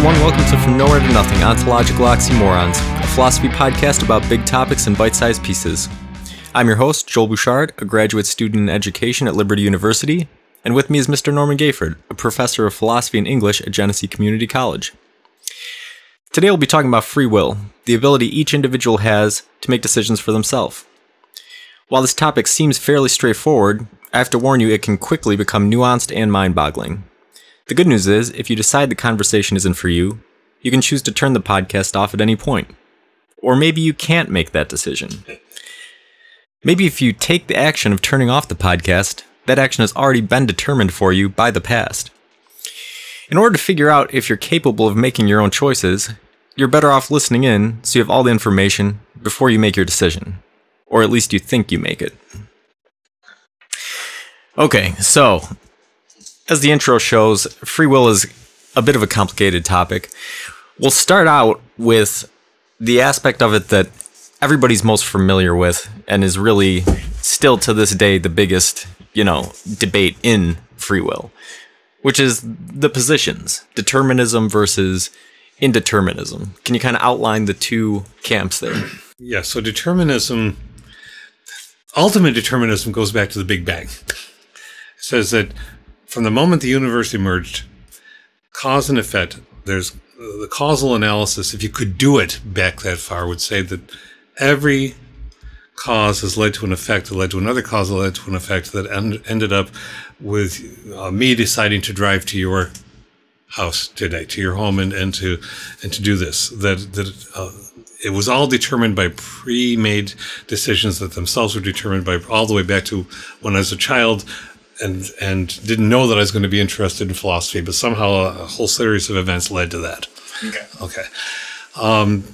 Everyone. Welcome to From Nowhere to Nothing Ontological Oxymorons, a philosophy podcast about big topics and bite sized pieces. I'm your host, Joel Bouchard, a graduate student in education at Liberty University, and with me is Mr. Norman Gayford, a professor of philosophy and English at Genesee Community College. Today, we'll be talking about free will, the ability each individual has to make decisions for themselves. While this topic seems fairly straightforward, I have to warn you it can quickly become nuanced and mind boggling. The good news is, if you decide the conversation isn't for you, you can choose to turn the podcast off at any point. Or maybe you can't make that decision. Maybe if you take the action of turning off the podcast, that action has already been determined for you by the past. In order to figure out if you're capable of making your own choices, you're better off listening in so you have all the information before you make your decision. Or at least you think you make it. Okay, so as the intro shows, free will is a bit of a complicated topic. We'll start out with the aspect of it that everybody's most familiar with and is really still to this day the biggest, you know, debate in free will, which is the positions, determinism versus indeterminism. Can you kind of outline the two camps there? Yeah, so determinism, ultimate determinism goes back to the Big Bang. It says that from the moment the universe emerged, cause and effect, there's the causal analysis, if you could do it back that far, would say that every cause has led to an effect that led to another cause that led to an effect that end, ended up with uh, me deciding to drive to your house today, to your home, and, and to and to do this. That that uh, it was all determined by pre-made decisions that themselves were determined by all the way back to when I was a child. And, and didn't know that I was going to be interested in philosophy, but somehow a whole series of events led to that. Okay. Okay. Um,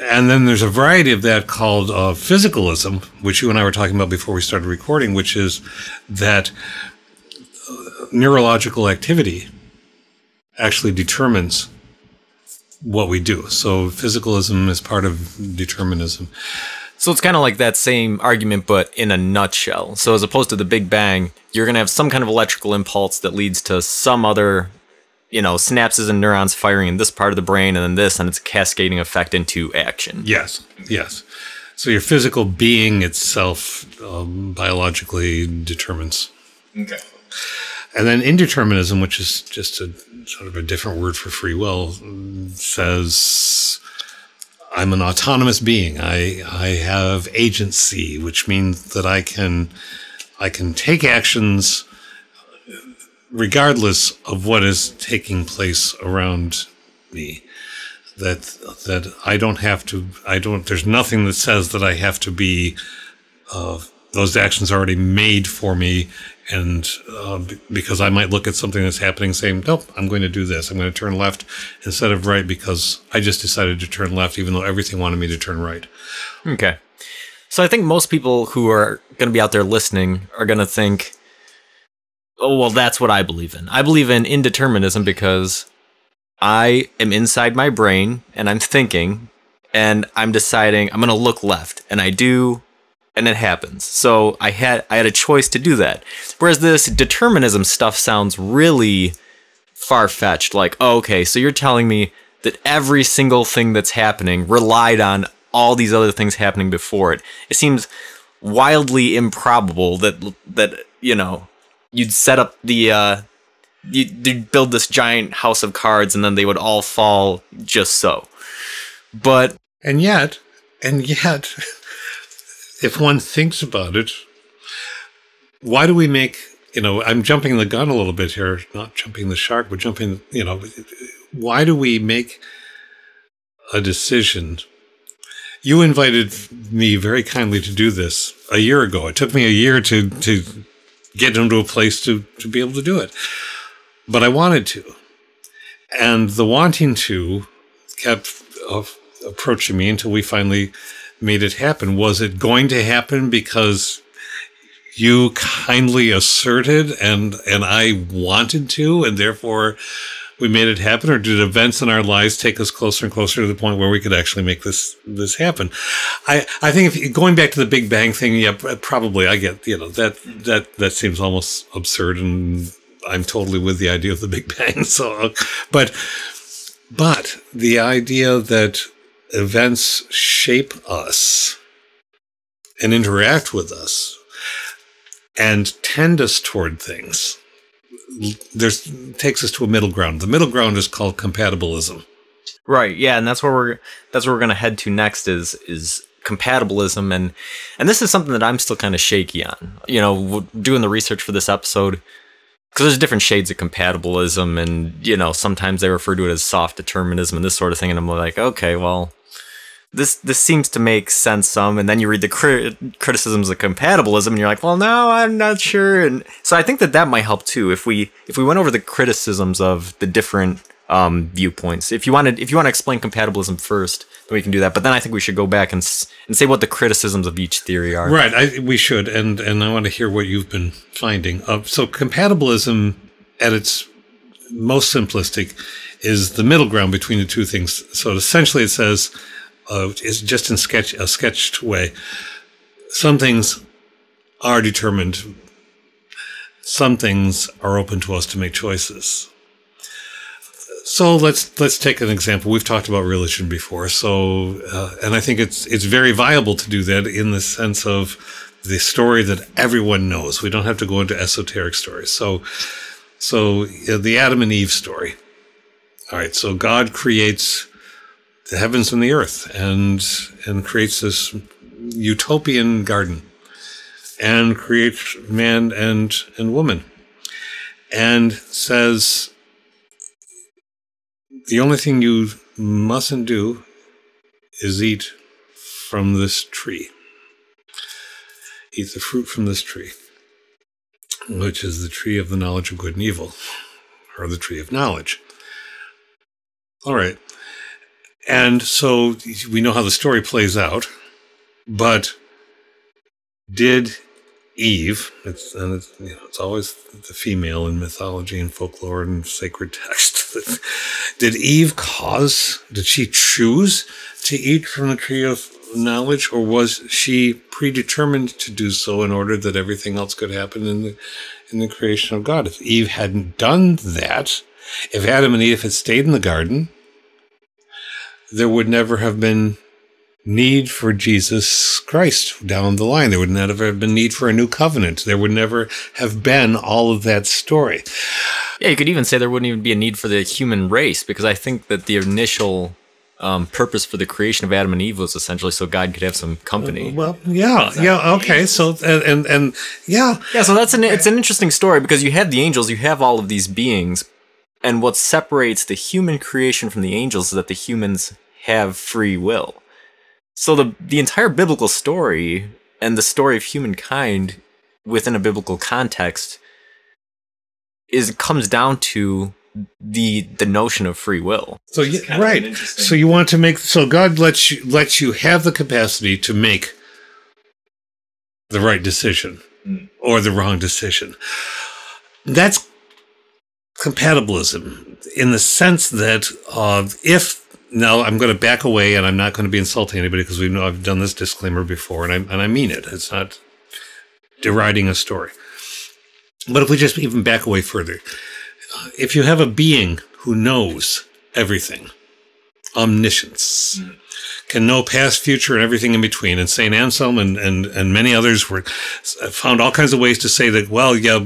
and then there's a variety of that called uh, physicalism, which you and I were talking about before we started recording, which is that uh, neurological activity actually determines what we do. So physicalism is part of determinism. So it's kind of like that same argument, but in a nutshell. So as opposed to the Big Bang, you're going to have some kind of electrical impulse that leads to some other, you know, synapses and neurons firing in this part of the brain and then this, and it's a cascading effect into action. Yes, yes. So your physical being itself um, biologically determines. Okay. And then indeterminism, which is just a sort of a different word for free will, says I'm an autonomous being. I I have agency, which means that I can I can take actions regardless of what is taking place around me. That that I don't have to. I don't. There's nothing that says that I have to be. Uh, those actions already made for me, and uh, because I might look at something that's happening, saying, "Nope, I'm going to do this. I'm going to turn left instead of right because I just decided to turn left, even though everything wanted me to turn right." Okay. So I think most people who are going to be out there listening are going to think, oh, well, that's what I believe in. I believe in indeterminism because I am inside my brain and I'm thinking and I'm deciding I'm going to look left and I do and it happens. So I had I had a choice to do that. Whereas this determinism stuff sounds really far fetched. Like, oh, okay, so you're telling me that every single thing that's happening relied on all these other things happening before it. It seems wildly improbable that that you know you'd set up the uh, you'd, you'd build this giant house of cards and then they would all fall just so. But And yet, and yet, if one thinks about it, why do we make, you know, I'm jumping the gun a little bit here, not jumping the shark, but jumping, you know, why do we make a decision? You invited me very kindly to do this a year ago. It took me a year to, to get into a place to, to be able to do it. But I wanted to. And the wanting to kept uh, approaching me until we finally made it happen. Was it going to happen because you kindly asserted and and I wanted to, and therefore we made it happen, or did events in our lives take us closer and closer to the point where we could actually make this this happen? I I think if going back to the Big Bang thing, yeah, probably I get you know that that that seems almost absurd, and I'm totally with the idea of the Big Bang. So, but But the idea that events shape us and interact with us and tend us toward things there's takes us to a middle ground. The middle ground is called compatibilism. Right. Yeah, and that's where we're that's where we're going to head to next is is compatibilism and and this is something that I'm still kind of shaky on. You know, doing the research for this episode because there's different shades of compatibilism and you know, sometimes they refer to it as soft determinism and this sort of thing and I'm like, okay, well, this this seems to make sense some and then you read the cri- criticisms of compatibilism and you're like well no i'm not sure and so i think that that might help too if we if we went over the criticisms of the different um, viewpoints. If you wanted if you want to explain compatibilism first then we can do that but then i think we should go back and and say what the criticisms of each theory are. Right I, we should and and i want to hear what you've been finding. Uh, so compatibilism at its most simplistic is the middle ground between the two things. So essentially it says uh, is just in sketch a sketched way. Some things are determined. Some things are open to us to make choices. So let's let's take an example. We've talked about religion before, so uh, and I think it's it's very viable to do that in the sense of the story that everyone knows. We don't have to go into esoteric stories. So so uh, the Adam and Eve story. All right, so God creates the heavens and the earth and and creates this utopian garden and creates man and and woman and says the only thing you mustn't do is eat from this tree. Eat the fruit from this tree which is the tree of the knowledge of good and evil or the tree of knowledge. All right and so we know how the story plays out, but did Eve, it's, and it's, you know, it's always the female in mythology and folklore and sacred text. did Eve cause, did she choose to eat from the tree of knowledge, or was she predetermined to do so in order that everything else could happen in the, in the creation of God? If Eve hadn't done that, if Adam and Eve had stayed in the garden, there would never have been need for Jesus Christ down the line. There would never have been need for a new covenant. There would never have been all of that story. Yeah, you could even say there wouldn't even be a need for the human race because I think that the initial um, purpose for the creation of Adam and Eve was essentially so God could have some company. Uh, well, yeah, yeah, okay. So and, and and yeah, yeah. So that's an it's an interesting story because you have the angels, you have all of these beings, and what separates the human creation from the angels is that the humans have free will. So the the entire biblical story and the story of humankind within a biblical context is comes down to the the notion of free will. So yeah, right. So you want to make so God lets you lets you have the capacity to make the right decision mm. or the wrong decision. That's compatibilism in the sense that uh, if now I'm going to back away and I'm not going to be insulting anybody because we know I've done this disclaimer before and I, and I mean it. It's not deriding a story. But if we just even back away further, if you have a being who knows everything, omniscience, mm. can know past, future, and everything in between. And St. Anselm and, and, and many others were found all kinds of ways to say that, well, yeah,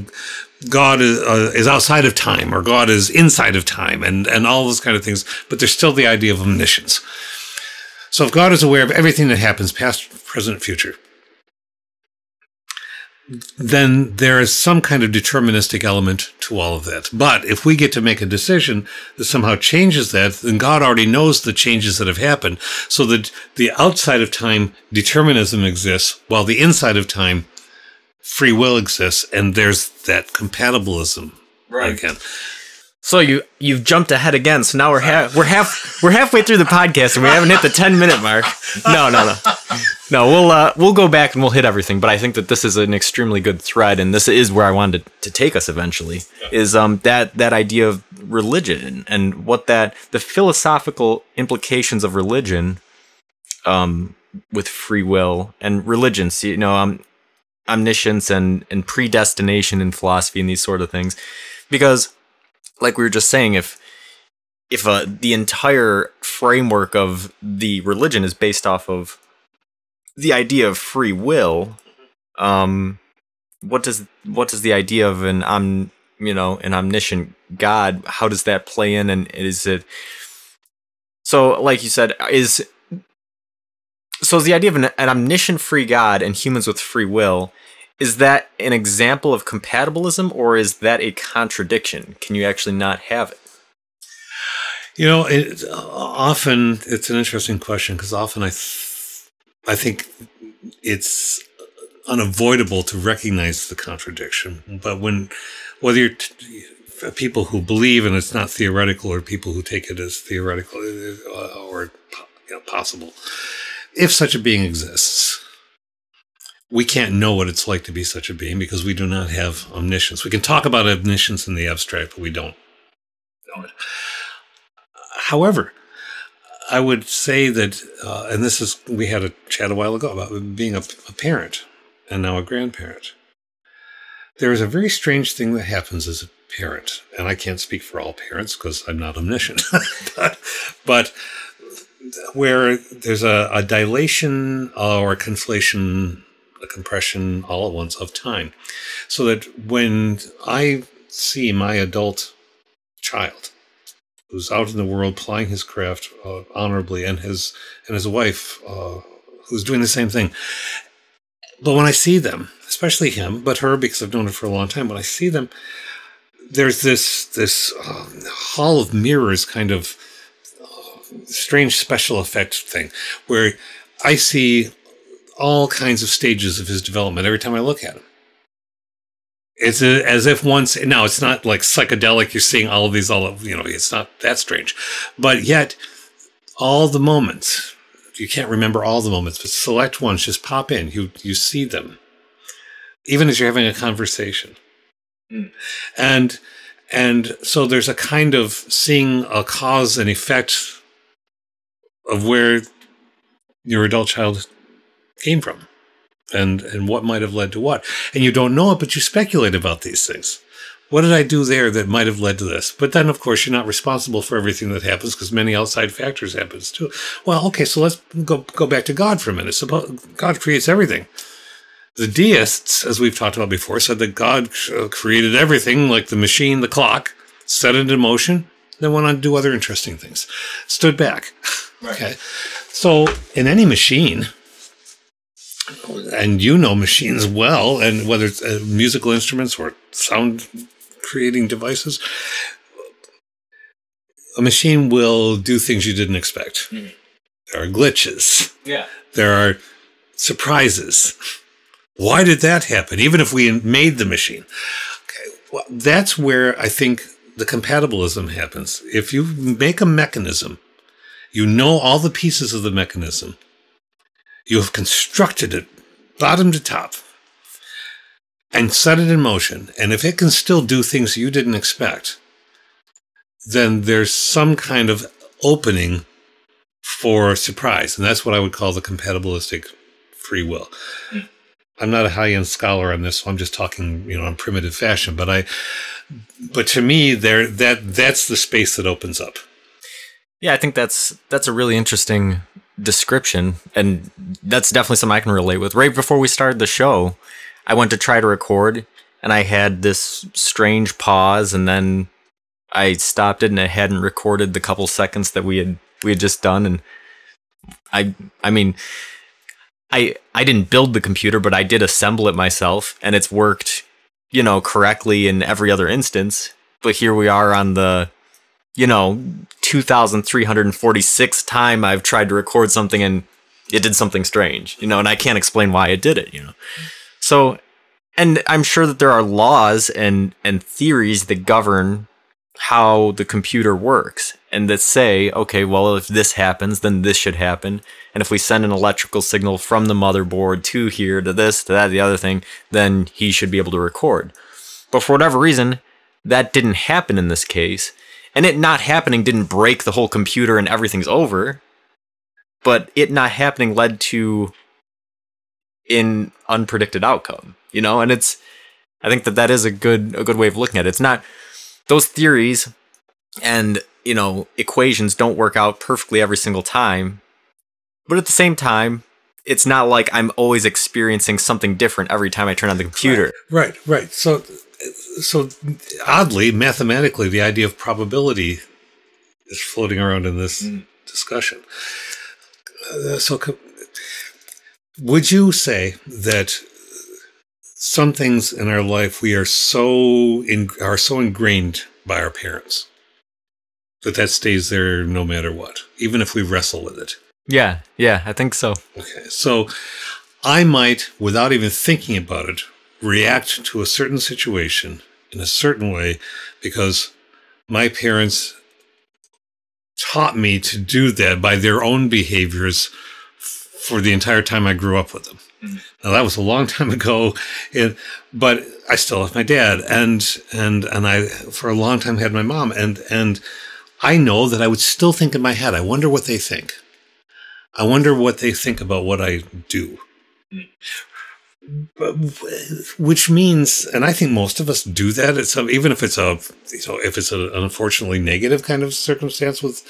God is, uh, is outside of time or God is inside of time and, and all those kind of things, but there's still the idea of omniscience. So if God is aware of everything that happens, past, present, future, then there is some kind of deterministic element to all of that. But if we get to make a decision that somehow changes that, then God already knows the changes that have happened. So that the outside of time determinism exists while the inside of time free will exists and there's that compatibilism right. again. So you you've jumped ahead again. So now we're half we're half we're halfway through the podcast and we haven't hit the ten minute mark. No, no, no, no. We'll uh, we'll go back and we'll hit everything. But I think that this is an extremely good thread, and this is where I wanted to take us eventually. Is um that that idea of religion and what that the philosophical implications of religion, um, with free will and religion. See, you know, um, omniscience and and predestination in philosophy and these sort of things because like we were just saying if if uh, the entire framework of the religion is based off of the idea of free will, um, what does what does the idea of an om, you know an omniscient God? How does that play in? And is it so? Like you said, is so the idea of an, an omniscient free God and humans with free will? Is that an example of compatibilism, or is that a contradiction? Can you actually not have it? You know, it, often it's an interesting question because often I, th- I think it's unavoidable to recognize the contradiction. But when, whether you're t- people who believe and it's not theoretical, or people who take it as theoretical uh, or you know, possible, if such a being exists, we can't know what it's like to be such a being because we do not have omniscience. We can talk about omniscience in the abstract, but we don't know it. However, I would say that, uh, and this is, we had a chat a while ago about being a, a parent and now a grandparent. There is a very strange thing that happens as a parent, and I can't speak for all parents because I'm not omniscient, but, but where there's a, a dilation or a conflation, a compression all at once of time. So that when I see my adult child, who's out in the world plying his craft uh, honorably, and his and his wife, uh, who's doing the same thing. But when I see them, especially him, but her because I've known her for a long time, when I see them, there's this this um, hall of mirrors kind of strange special effects thing where I see all kinds of stages of his development every time I look at him. It's as if once now it's not like psychedelic. You're seeing all of these, all of you know. It's not that strange, but yet all the moments you can't remember all the moments, but select ones just pop in. You you see them, even as you're having a conversation, mm. and and so there's a kind of seeing a cause and effect of where your adult child came from and and what might have led to what. And you don't know it but you speculate about these things. What did i do there that might have led to this? But then of course you're not responsible for everything that happens because many outside factors happens too. Well okay so let's go go back to god for a minute. Suppose god creates everything. The deists as we've talked about before said that god uh, created everything like the machine the clock set it in motion then went on to do other interesting things. Stood back right. okay so in any machine and you know machines well, and whether it's uh, musical instruments or sound creating devices, a machine will do things you didn't expect. Mm. There are glitches. Yeah. There are surprises. Why did that happen? Even if we made the machine. Okay. Well, that's where I think the compatibilism happens. If you make a mechanism, you know all the pieces of the mechanism you have constructed it bottom to top and set it in motion. And if it can still do things you didn't expect, then there's some kind of opening for surprise. And that's what I would call the compatibilistic free will. I'm not a high end scholar on this, so I'm just talking, you know, in primitive fashion. But I, but to me, there that that's the space that opens up. Yeah, I think that's that's a really interesting description, and that's definitely something I can relate with. Right before we started the show, I went to try to record, and I had this strange pause, and then I stopped it, and I hadn't recorded the couple seconds that we had we had just done, and I I mean. I I didn't build the computer, but I did assemble it myself, and it's worked, you know, correctly in every other instance. But here we are on the you know, 2,346 time I've tried to record something and it did something strange, you know, and I can't explain why it did it, you know. So, and I'm sure that there are laws and, and theories that govern how the computer works and that say, okay, well, if this happens, then this should happen. And if we send an electrical signal from the motherboard to here, to this, to that, the other thing, then he should be able to record. But for whatever reason, that didn't happen in this case. And it not happening didn't break the whole computer and everything's over. But it not happening led to an unpredicted outcome, you know? And it's, I think that that is a good, a good way of looking at it. It's not those theories and you know, equations don't work out perfectly every single time. But at the same time, it's not like I'm always experiencing something different every time I turn on the computer. Right, right. So, so oddly, mathematically, the idea of probability is floating around in this mm. discussion. Uh, so, would you say that some things in our life we are so in, are so ingrained by our parents that that stays there no matter what, even if we wrestle with it? Yeah, yeah, I think so. Okay, so I might, without even thinking about it, react to a certain situation in a certain way because my parents taught me to do that by their own behaviors for the entire time I grew up with them. Mm-hmm. Now that was a long time ago, but I still have my dad, and and and I for a long time had my mom, and and I know that I would still think in my head, I wonder what they think. I wonder what they think about what I do. But, which means, and I think most of us do that. It's a, even if it's a, you know, if it's an unfortunately negative kind of circumstance with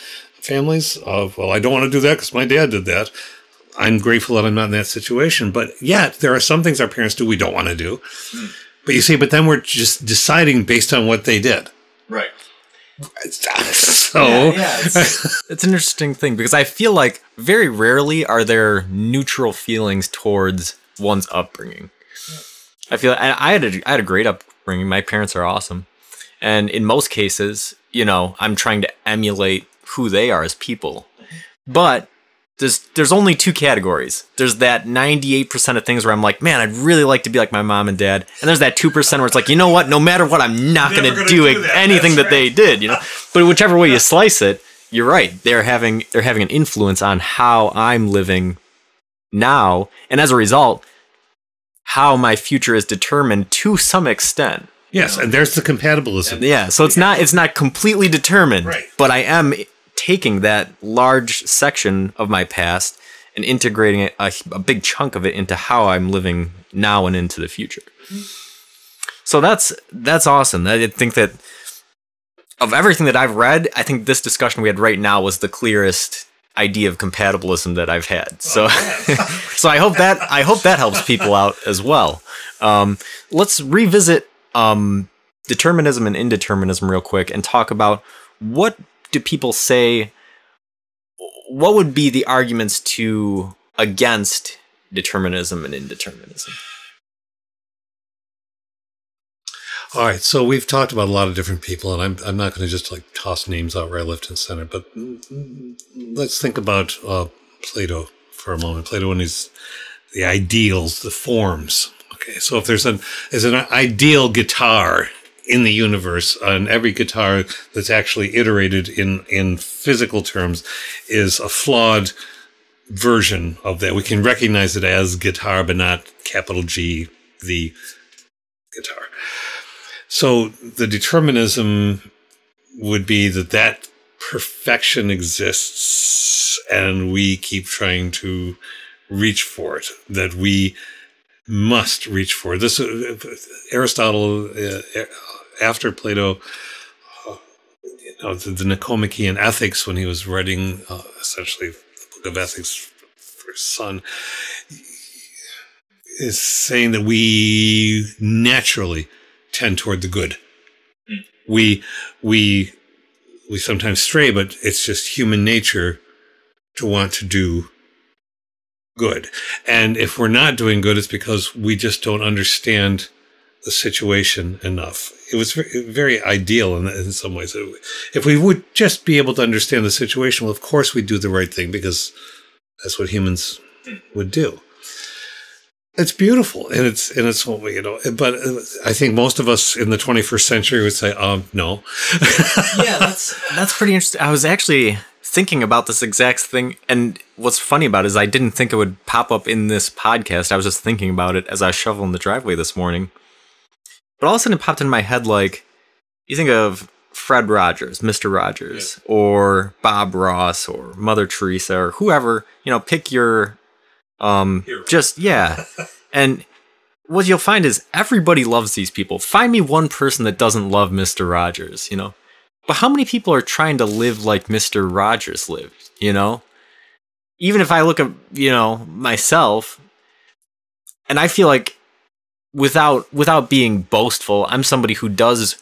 families. Of well, I don't want to do that because my dad did that. I'm grateful that I'm not in that situation. But yet, there are some things our parents do we don't want to do. Mm. But you see, but then we're just deciding based on what they did. Right. So yeah, yeah, it's, it's, an interesting thing because I feel like very rarely are there neutral feelings towards one's upbringing. I feel I had a I had a great upbringing. My parents are awesome, and in most cases, you know, I'm trying to emulate who they are as people. But there's there's only two categories. There's that 98% of things where I'm like, man, I'd really like to be like my mom and dad. And there's that 2% where it's like, you know what? No matter what, I'm not going to do, do anything That's that right. they did, you know. But whichever way you slice it, you're right. They're having they're having an influence on how I'm living now, and as a result, how my future is determined to some extent. Yes, and there's the compatibilism. And yeah, so it's not it's not completely determined, right. but I am taking that large section of my past and integrating it, a, a big chunk of it into how I'm living now and into the future. So that's that's awesome. I think that of everything that I've read, I think this discussion we had right now was the clearest idea of compatibilism that I've had. So, oh, so I hope that I hope that helps people out as well. Um, let's revisit um, determinism and indeterminism real quick and talk about what do people say what would be the arguments to against determinism and indeterminism all right so we've talked about a lot of different people and i'm, I'm not going to just like toss names out right left and center but let's think about uh, plato for a moment. Plato and his the ideals the forms. Okay so if there's an there's an ideal guitar in the universe and every guitar that's actually iterated in in physical terms is a flawed version of that. We can recognize it as guitar but not capital g the guitar so the determinism would be that that perfection exists and we keep trying to reach for it that we must reach for this uh, aristotle uh, after Plato, uh, you know, the, the, Nicomachean Ethics, when he was writing uh, essentially the book of ethics for his son, is saying that we naturally tend toward the good. Mm. We we we sometimes stray, but it's just human nature to want to do good. And if we're not doing good, it's because we just don't understand the situation enough. It was very, very ideal in, in, some ways. If we would just be able to understand the situation, well, of course we'd do the right thing because that's what humans would do. It's beautiful, and it's and it's what we you know. But I think most of us in the 21st century would say, um, no. yeah, that's that's pretty interesting. I was actually thinking about this exact thing, and what's funny about it is I didn't think it would pop up in this podcast. I was just thinking about it as I was shoveling the driveway this morning. But all of a sudden it popped in my head like, you think of Fred Rogers, Mr. Rogers, yeah. or Bob Ross, or Mother Teresa, or whoever, you know, pick your, um, Hero. just, yeah. and what you'll find is everybody loves these people. Find me one person that doesn't love Mr. Rogers, you know? But how many people are trying to live like Mr. Rogers lived, you know? Even if I look at, you know, myself and I feel like without without being boastful, I'm somebody who does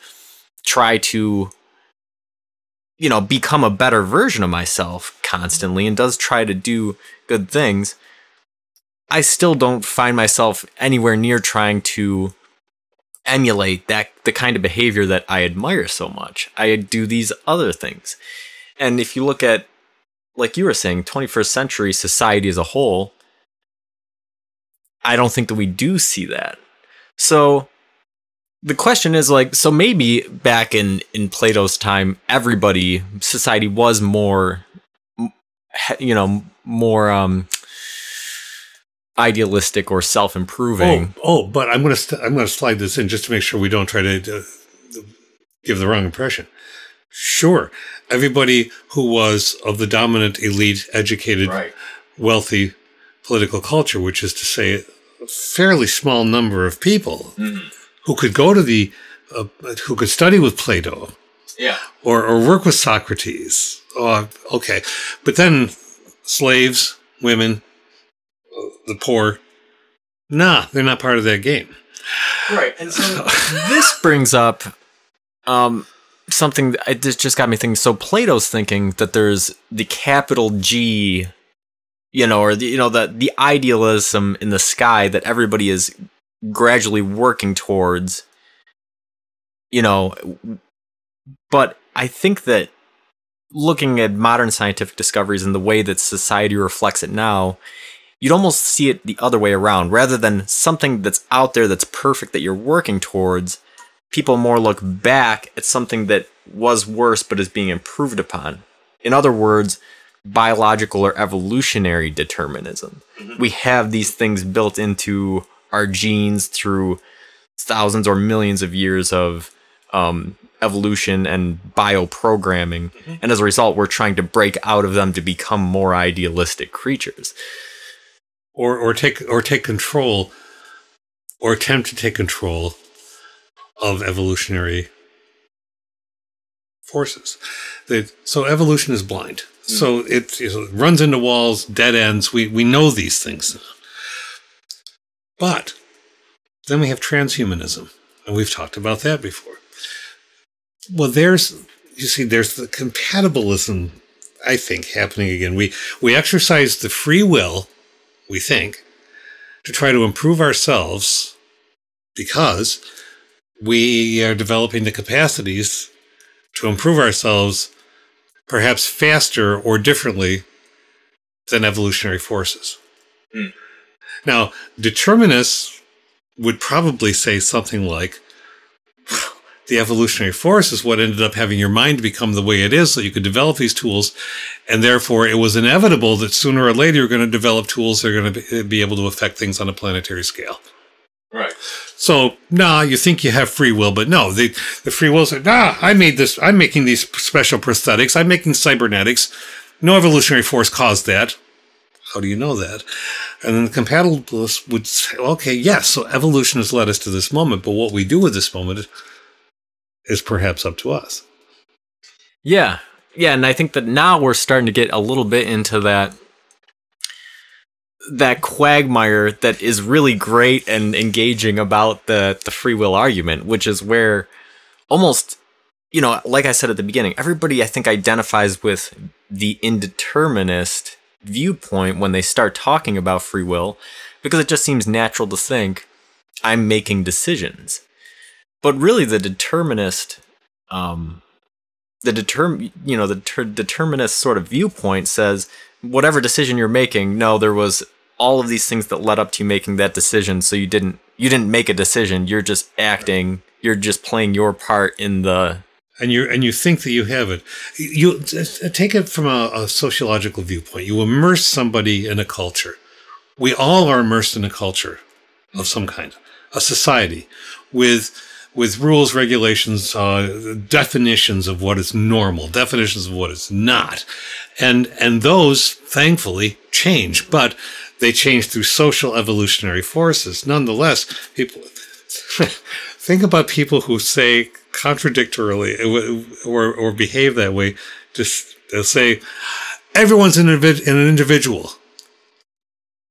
try to you know, become a better version of myself constantly and does try to do good things. I still don't find myself anywhere near trying to emulate that the kind of behavior that I admire so much. I do these other things. And if you look at like you were saying 21st century society as a whole, I don't think that we do see that. So the question is like so maybe back in in Plato's time everybody society was more you know more um idealistic or self-improving. Oh, oh but I'm going to st- I'm going to slide this in just to make sure we don't try to uh, give the wrong impression. Sure, everybody who was of the dominant elite, educated, Right. wealthy political culture, which is to say, a fairly small number of people who could go to the uh, who could study with Plato Yeah. or, or work with Socrates. Oh, okay. But then slaves, women, the poor, nah, they're not part of that game. Right. And so this brings up um, something that it just just got me thinking. So Plato's thinking that there's the capital G, you know, or the, you know the the idealism in the sky that everybody is gradually working towards. You know, but I think that looking at modern scientific discoveries and the way that society reflects it now, you'd almost see it the other way around. Rather than something that's out there that's perfect that you're working towards, people more look back at something that was worse but is being improved upon. In other words, biological or evolutionary determinism. We have these things built into our genes through thousands or millions of years of um, evolution and bioprogramming. And as a result, we're trying to break out of them to become more idealistic creatures. Or, or take or take control or attempt to take control of evolutionary forces. That so evolution is blind. Mm. So it, it runs into walls, dead ends. We we know these things. But then we have transhumanism, and we've talked about that before. Well, there's you see, there's the compatibilism, I think, happening again. We we exercise the free will, we think, to try to improve ourselves because we are developing the capacities to improve ourselves perhaps faster or differently than evolutionary forces. Hmm. Now, determinists would probably say something like the evolutionary force is what ended up having your mind become the way it is so you could develop these tools and therefore it was inevitable that sooner or later you're going to develop tools that are going to be, able to affect things on a planetary scale Right. so, nah, you think you have free will, but no, the, the free will said, nah, I made this, I'm making these special prosthetics, I'm making cybernetics. No evolutionary force caused that. How do you know that? And then the compatibilists would say, okay, yes, so evolution has led us to this moment, but what we do with this moment is perhaps up to us. Yeah. Yeah, and I think that now we're starting to get a little bit into that that quagmire that is really great and engaging about the the free will argument, which is where almost you know, like I said at the beginning, everybody I think identifies with the indeterminist viewpoint when they start talking about free will because it just seems natural to think I'm making decisions. But really the determinist um the determ you know the ter- determinist sort of viewpoint says whatever decision you're making no there was all of these things that led up to you making that decision so you didn't you didn't make a decision you're just acting you're just playing your part in the and you and you think that you have it. You take it from a, a, sociological viewpoint. You immerse somebody in a culture. We all are immersed in a culture of some kind, a society with with rules, regulations, uh, definitions of what is normal, definitions of what is not, and and those thankfully change, but they change through social evolutionary forces. Nonetheless, people. think about people who say contradictorily or, or behave that way. Just they'll say, everyone's an, an individual,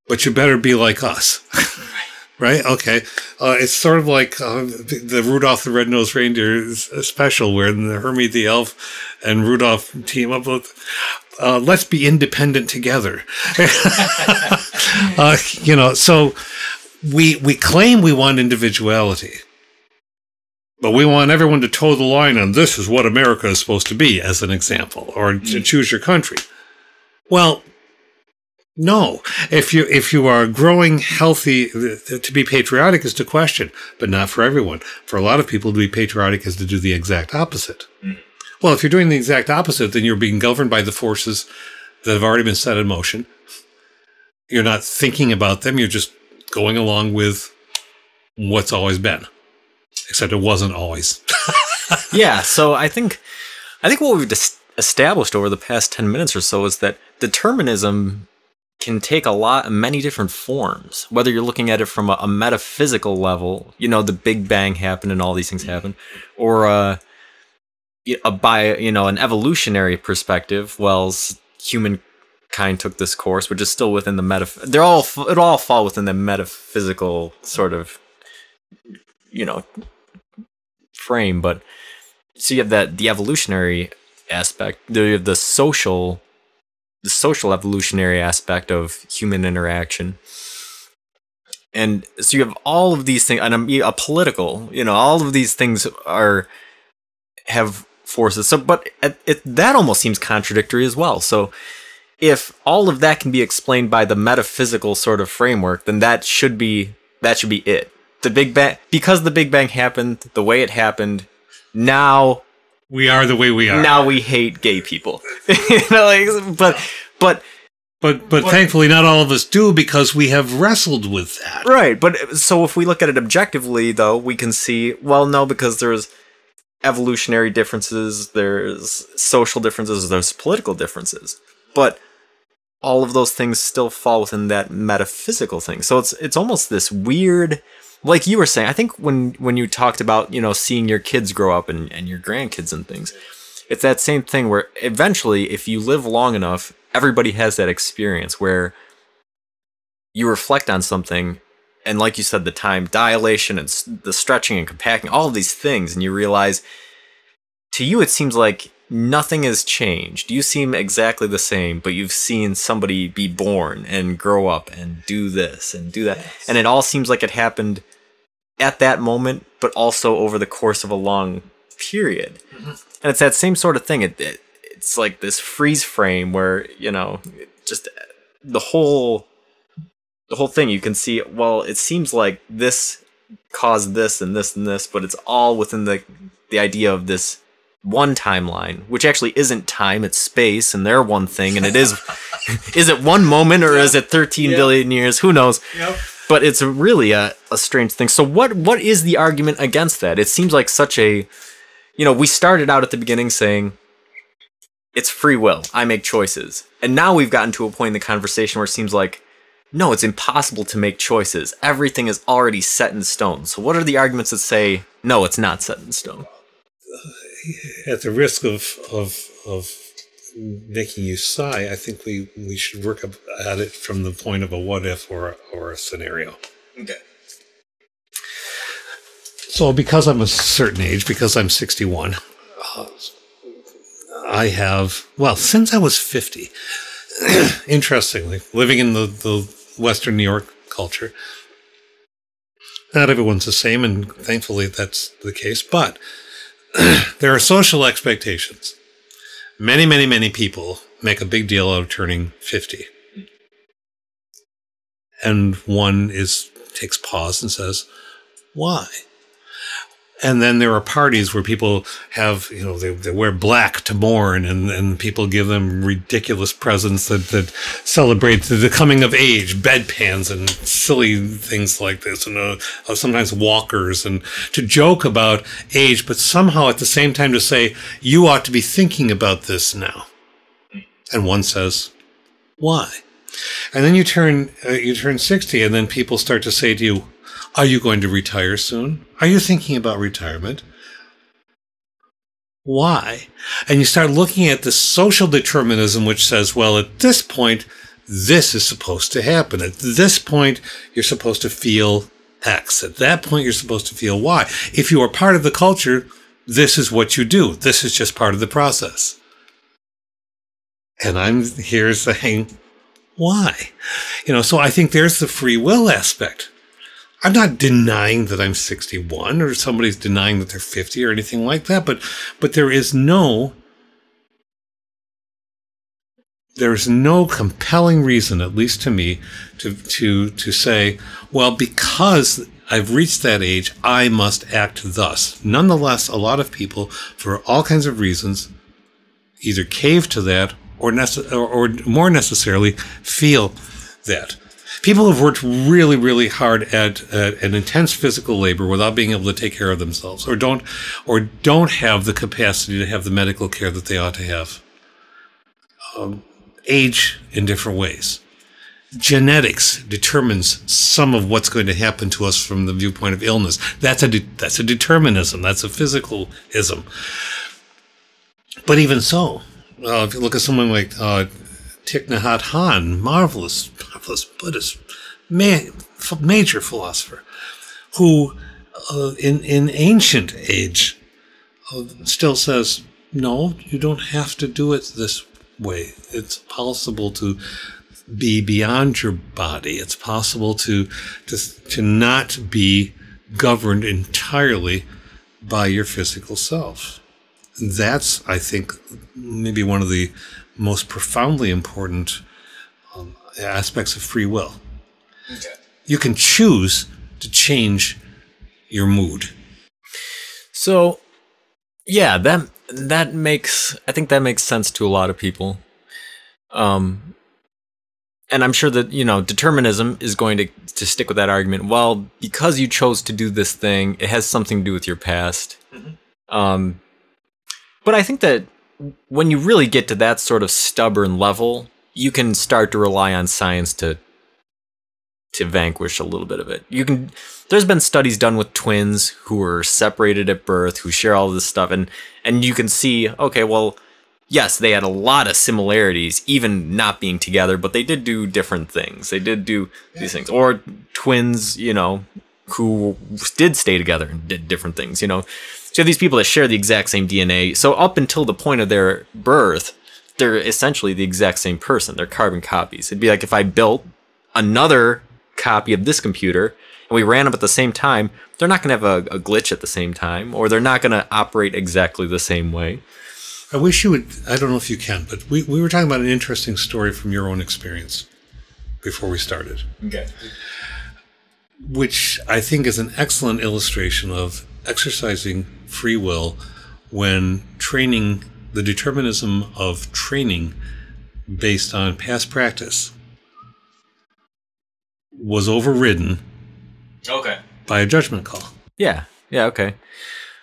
but you better be like us. right? Okay. Uh, it's sort of like uh, the Rudolph the Red-Nosed Reindeer special where the Hermie the Elf and Rudolph team up with, uh, let's be independent together. Uh, you know, so we, we claim we want individuality, but we want everyone to toe the line on this is what America is supposed to be, as an example, or to mm. choose your country. Well, no. If you if you are growing healthy, to be patriotic is to question, but not for everyone. For a lot of people, to be patriotic is to do the exact opposite. Mm. Well, if you're doing the exact opposite, then you're being governed by the forces that have already been set in motion. You're not thinking about them. You're just going along with what's always been, except it wasn't always. yeah. So I think I think what we've established over the past ten minutes or so is that determinism can take a lot many different forms. Whether you're looking at it from a, a, metaphysical level you know the big bang happened and all these things mm-hmm. happen or uh, a, a by you know an evolutionary perspective well humankind took this course which is still within the meta they're all it all fall within the metaphysical sort of you know frame but so you have that the evolutionary aspect you have the social the social evolutionary aspect of human interaction. And so you have all of these things, and a, a political, you know, all of these things are have forces. So, but it, it, that almost seems contradictory as well. So, if all of that can be explained by the metaphysical sort of framework, then that should be that should be it. The Big Bang, because the Big Bang happened the way it happened. Now we are the way we are. Now we hate gay people. you know, like, but but but, but, but thankfully not all of us do because we have wrestled with that. Right. But so if we look at it objectively though, we can see well no because there's evolutionary differences, there's social differences, there's political differences. But all of those things still fall within that metaphysical thing. So it's it's almost this weird like you were saying, I think when when you talked about, you know, seeing your kids grow up and, and your grandkids and things, it's that same thing where eventually if you live long enough, everybody has that experience where you reflect on something and like you said the time dilation and the stretching and compacting all of these things and you realize to you it seems like nothing has changed you seem exactly the same but you've seen somebody be born and grow up and do this and do that yes. and it all seems like it happened at that moment, but also over the course of a long period. Mm-hmm. And it's that same sort of thing. It, it, it's like this freeze frame where you know just the whole the whole thing. You can see. Well, it seems like this caused this and this and this, but it's all within the the idea of this one timeline, which actually isn't time, it's space, and they're one thing, and it is is it one moment or is it thirteen billion years? Who knows? Yep but it's really a, a strange thing. So what what is the argument against that? It seems like such a you know, we started out at the beginning saying it's free will. I make choices. And now we've gotten to a point in the conversation where it seems like no, it's impossible to make choices. Everything is already set in stone. So what are the arguments that say no, it's not set in stone? At the risk of of of making you sigh, I think we, we should work up at it from the point of a what if or, or a scenario. Okay. So, because I'm a certain age, because I'm 61, uh, I have, well, since I was 50, interestingly, living in the, the Western New York culture, not everyone's the same, and thankfully that's the case, but there are social expectations many, many, many people make a big deal out of turning 50. And one is takes pause and says, why? And then there are parties where people have, you know, they, they wear black to mourn and, and people give them ridiculous presents that, that celebrate the coming of age, bedpans and silly things like this, and uh, uh, sometimes walkers, and to joke about age, but somehow at the same time to say, you ought to be thinking about this now. And one says, why? And then you turn, uh, you turn 60 and then people start to say to you, Are you going to retire soon? Are you thinking about retirement? Why? And you start looking at the social determinism, which says, well, at this point, this is supposed to happen. At this point, you're supposed to feel X. At that point, you're supposed to feel Y. If you are part of the culture, this is what you do. This is just part of the process. And I'm here saying, why? You know, so I think there's the free will aspect. I'm not denying that I'm 61 or somebody's denying that they're 50 or anything like that, but but there is no there's no compelling reason, at least to me, to to to say, well, because I've reached that age, I must act thus. Nonetheless, a lot of people, for all kinds of reasons, either cave to that or, nece- or, or more necessarily, feel that. People have worked really, really hard at, at, an intense physical labor without being able to take care of themselves, or don't, or don't have the capacity to have the medical care that they ought to have. Um, age in different ways. Genetics determines some of what's going to happen to us from the viewpoint of illness. That's a de- that's a determinism. That's a physicalism. But even so, uh, if you look at someone like uh, Thich Nhat Hanh, marvelous, marvelous Buddhist, man, major philosopher, who uh, in in ancient age uh, still says, no, you don't have to do it this way. It's possible to be beyond your body. It's possible to to to not be governed entirely by your physical self. That's, I think, maybe one of the most profoundly important um, aspects of free will. Okay. You can choose to change your mood. So, yeah, that that makes I think that makes sense to a lot of people. Um, and I'm sure that you know determinism is going to to stick with that argument. Well, because you chose to do this thing, it has something to do with your past. Mm-hmm. Um, but I think that when you really get to that sort of stubborn level, you can start to rely on science to to vanquish a little bit of it. You can there's been studies done with twins who were separated at birth, who share all this stuff and and you can see, okay, well, yes, they had a lot of similarities even not being together, but they did do different things. They did do these things or twins, you know, who did stay together and did different things, you know. So you have these people that share the exact same DNA. So up until the point of their birth, they're essentially the exact same person. They're carbon copies. It'd be like if I built another copy of this computer and we ran them at the same time, they're not going to have a, a, glitch at the same time, or they're not going to operate exactly the same way. I wish you would. I don't know if you can, but we, we were talking about an interesting story from your own experience before we started. Okay. Which I think is an excellent illustration of exercising free will when training the determinism of training based on past practice was overridden okay. by a judgment call. Yeah. Yeah okay.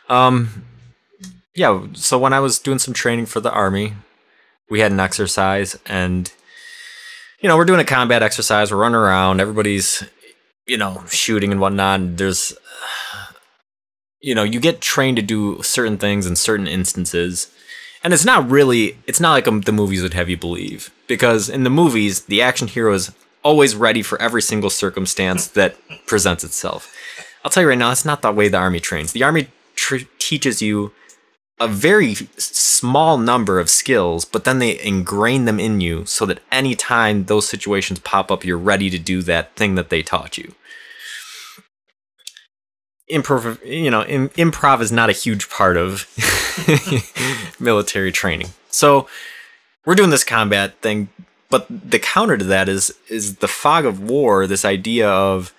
Um yeah so when i was doing some training for the army we had an exercise and you know we're doing a combat exercise we're running around everybody's you know shooting and whatnot and there's you know, you get trained to do certain things in certain instances. And it's not really, it's not like um, the movies would have you believe. Because in the movies, the action hero is always ready for every single circumstance that presents itself. I'll tell you right now, that's not the way the army trains. The army tr- teaches you a very small number of skills, but then they ingrain them in you so that anytime those situations pop up, you're ready to do that thing that they taught you improv you know improv is not a huge part of military training. So we're doing this combat thing but the counter to that is is the fog of war this idea of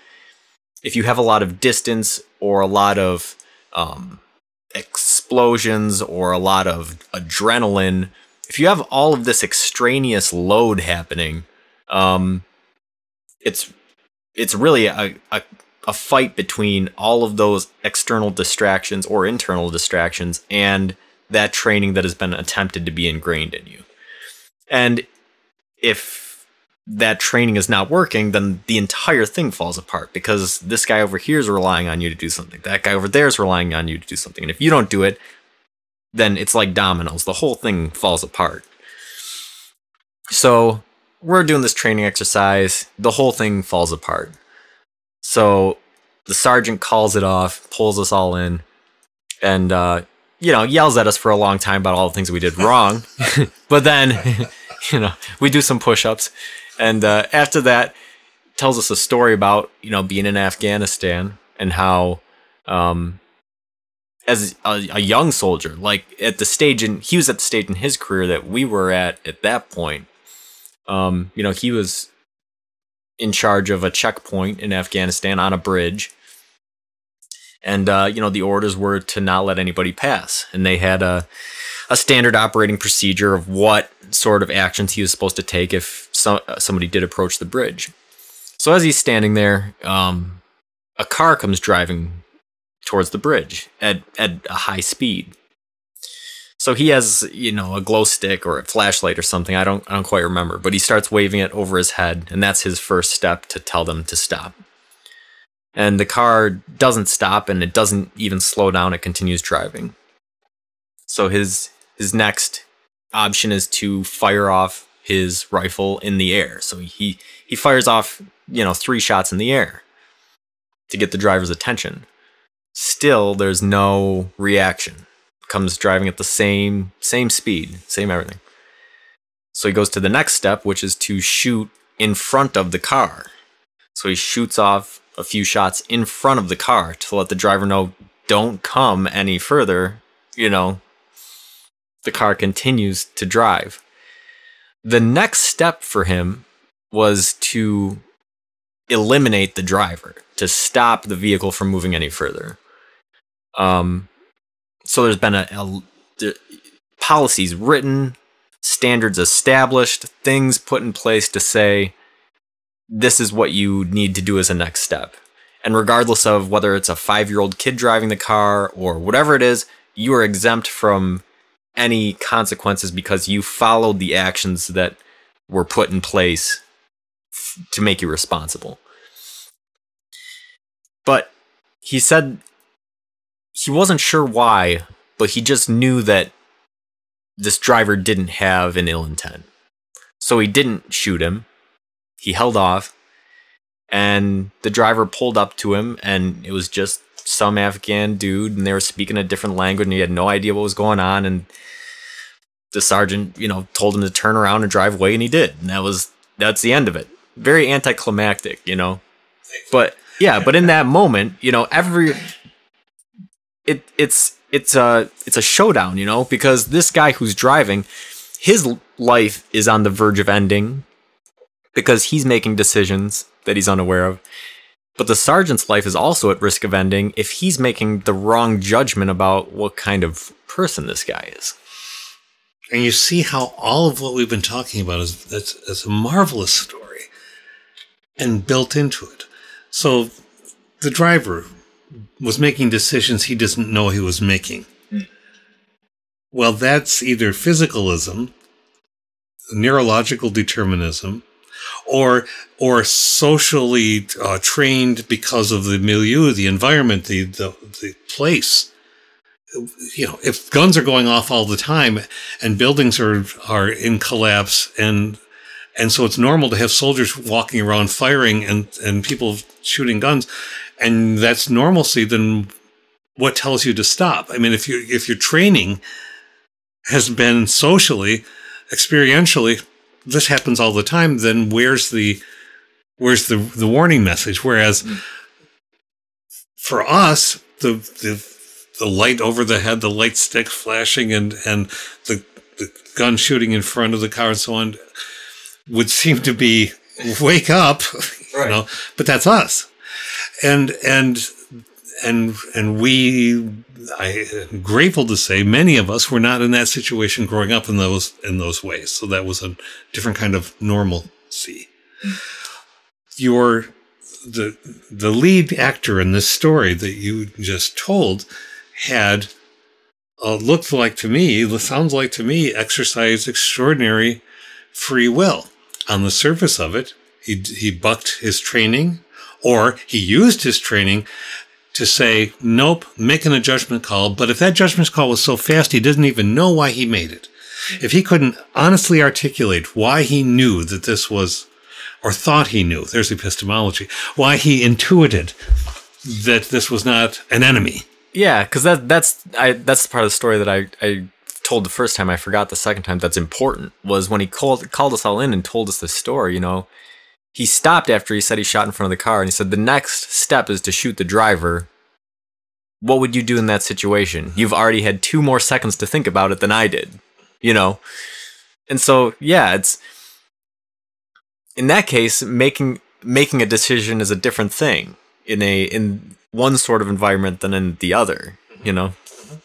if you have a lot of distance or a lot of um, explosions or a lot of adrenaline if you have all of this extraneous load happening um, it's it's really a, a a fight between all of those external distractions or internal distractions and that training that has been attempted to be ingrained in you. And if that training is not working, then the entire thing falls apart because this guy over here is relying on you to do something. That guy over there is relying on you to do something. And if you don't do it, then it's like dominoes. The whole thing falls apart. So we're doing this training exercise. The whole thing falls apart. So the sergeant calls it off, pulls us all in, and, uh, you know, yells at us for a long time about all the things we did wrong. but then, you know, we do some push ups and uh, after that, tells us a story about you know being in Afghanistan and how, um, as a, a young soldier, like at the stage, and he was at the stage in his career that we were at at that point. Um, you know, he was in charge of a checkpoint in Afghanistan on a bridge. And, uh, you know, the orders were to not let anybody pass. And they had a, a standard operating procedure of what sort of actions he was supposed to take if so, somebody did approach the bridge. So as he's standing there, um, a car comes driving towards the bridge at, at a high speed. So he has, you know, a glow stick or a flashlight or something. I don't, I don't quite remember, but he starts waving it over his head, and that's his first step to tell them to stop. And the car doesn't stop, and it doesn't even slow down. It continues driving. So his his next option is to fire off his rifle in the air. So he he fires off, you know, three shots in the air to get the driver's attention. Still there's no reaction. Comes driving at the same same speed, same everything. So he goes to the next step, which is to shoot in front of the car. So he shoots off a few shots in front of the car to let the driver know don't come any further, you know, the car continues to drive. The next step for him was to eliminate the driver, to stop the vehicle from moving any further. Um, so there's been a, policies written, standards established, things put in place to say this is what you need to do as a next step. And regardless of whether it's a five year old kid driving the car or whatever it is, you are exempt from any consequences because you followed the actions that were put in place f- to make you responsible. But he said he wasn't sure why, but he just knew that this driver didn't have an ill intent. So he didn't shoot him. He held off, and the driver pulled up to him, and it was just some Afghan dude, and they were speaking a different language, and he had no idea what was going on. And the sergeant, you know, told him to turn around and drive away, and he did. And that was that's the end of it. Very anticlimactic, you know. But yeah, but in that moment, you know, every it it's it's a it's a showdown, you know, because this guy who's driving, his life is on the verge of ending because he's making decisions that he's unaware of. But the sergeant's life is also at risk of ending if he's making the wrong judgment about what kind of person this guy is. And you see how all of what we've been talking about is that's, that's a marvelous story and built into it. So the driver was making decisions he doesn't know he was making. Well, that's either physicalism, neurological determinism, or or socially uh, trained because of the milieu, the environment, the, the the place. You know, if guns are going off all the time and buildings are are in collapse and and so it's normal to have soldiers walking around firing and and people shooting guns, and that's normalcy. Then what tells you to stop? I mean, if you if your training has been socially, experientially this happens all the time, then where's the where's the the warning message? Whereas mm. for us, the the the light over the head, the light stick flashing, and and the the gun shooting in front of the car and so on would seem to be wake up, right. you know. But that's us, and and and and we I am grateful to say many of us were not in that situation growing up in those in those ways. So that was a different kind of normalcy. Your the the lead actor in this story that you just told had uh, looked like to me, sounds like to me, exercised extraordinary free will. on the surface of it, he, he bucked his training or he used his training to say, nope, making a judgment call. But if that judgment call was so fast, he doesn't even know why he made it. If he couldn't honestly articulate why he knew that this was, or thought he knew, there's epistemology, why he intuited that this was not an enemy. Yeah, because that that's I that's the part of the story that I I told the first time. I forgot the second time. That's important was when he called called us all in and told us this story. You know, he stopped after he said he shot in front of the car and he said the next step is to shoot the driver. What would you do in that situation? You've already had two more seconds to think about it than I did, you know? And so, yeah, it's in that case, making making a decision is a different thing in a in one sort of environment than in the other, you know? Mm-hmm.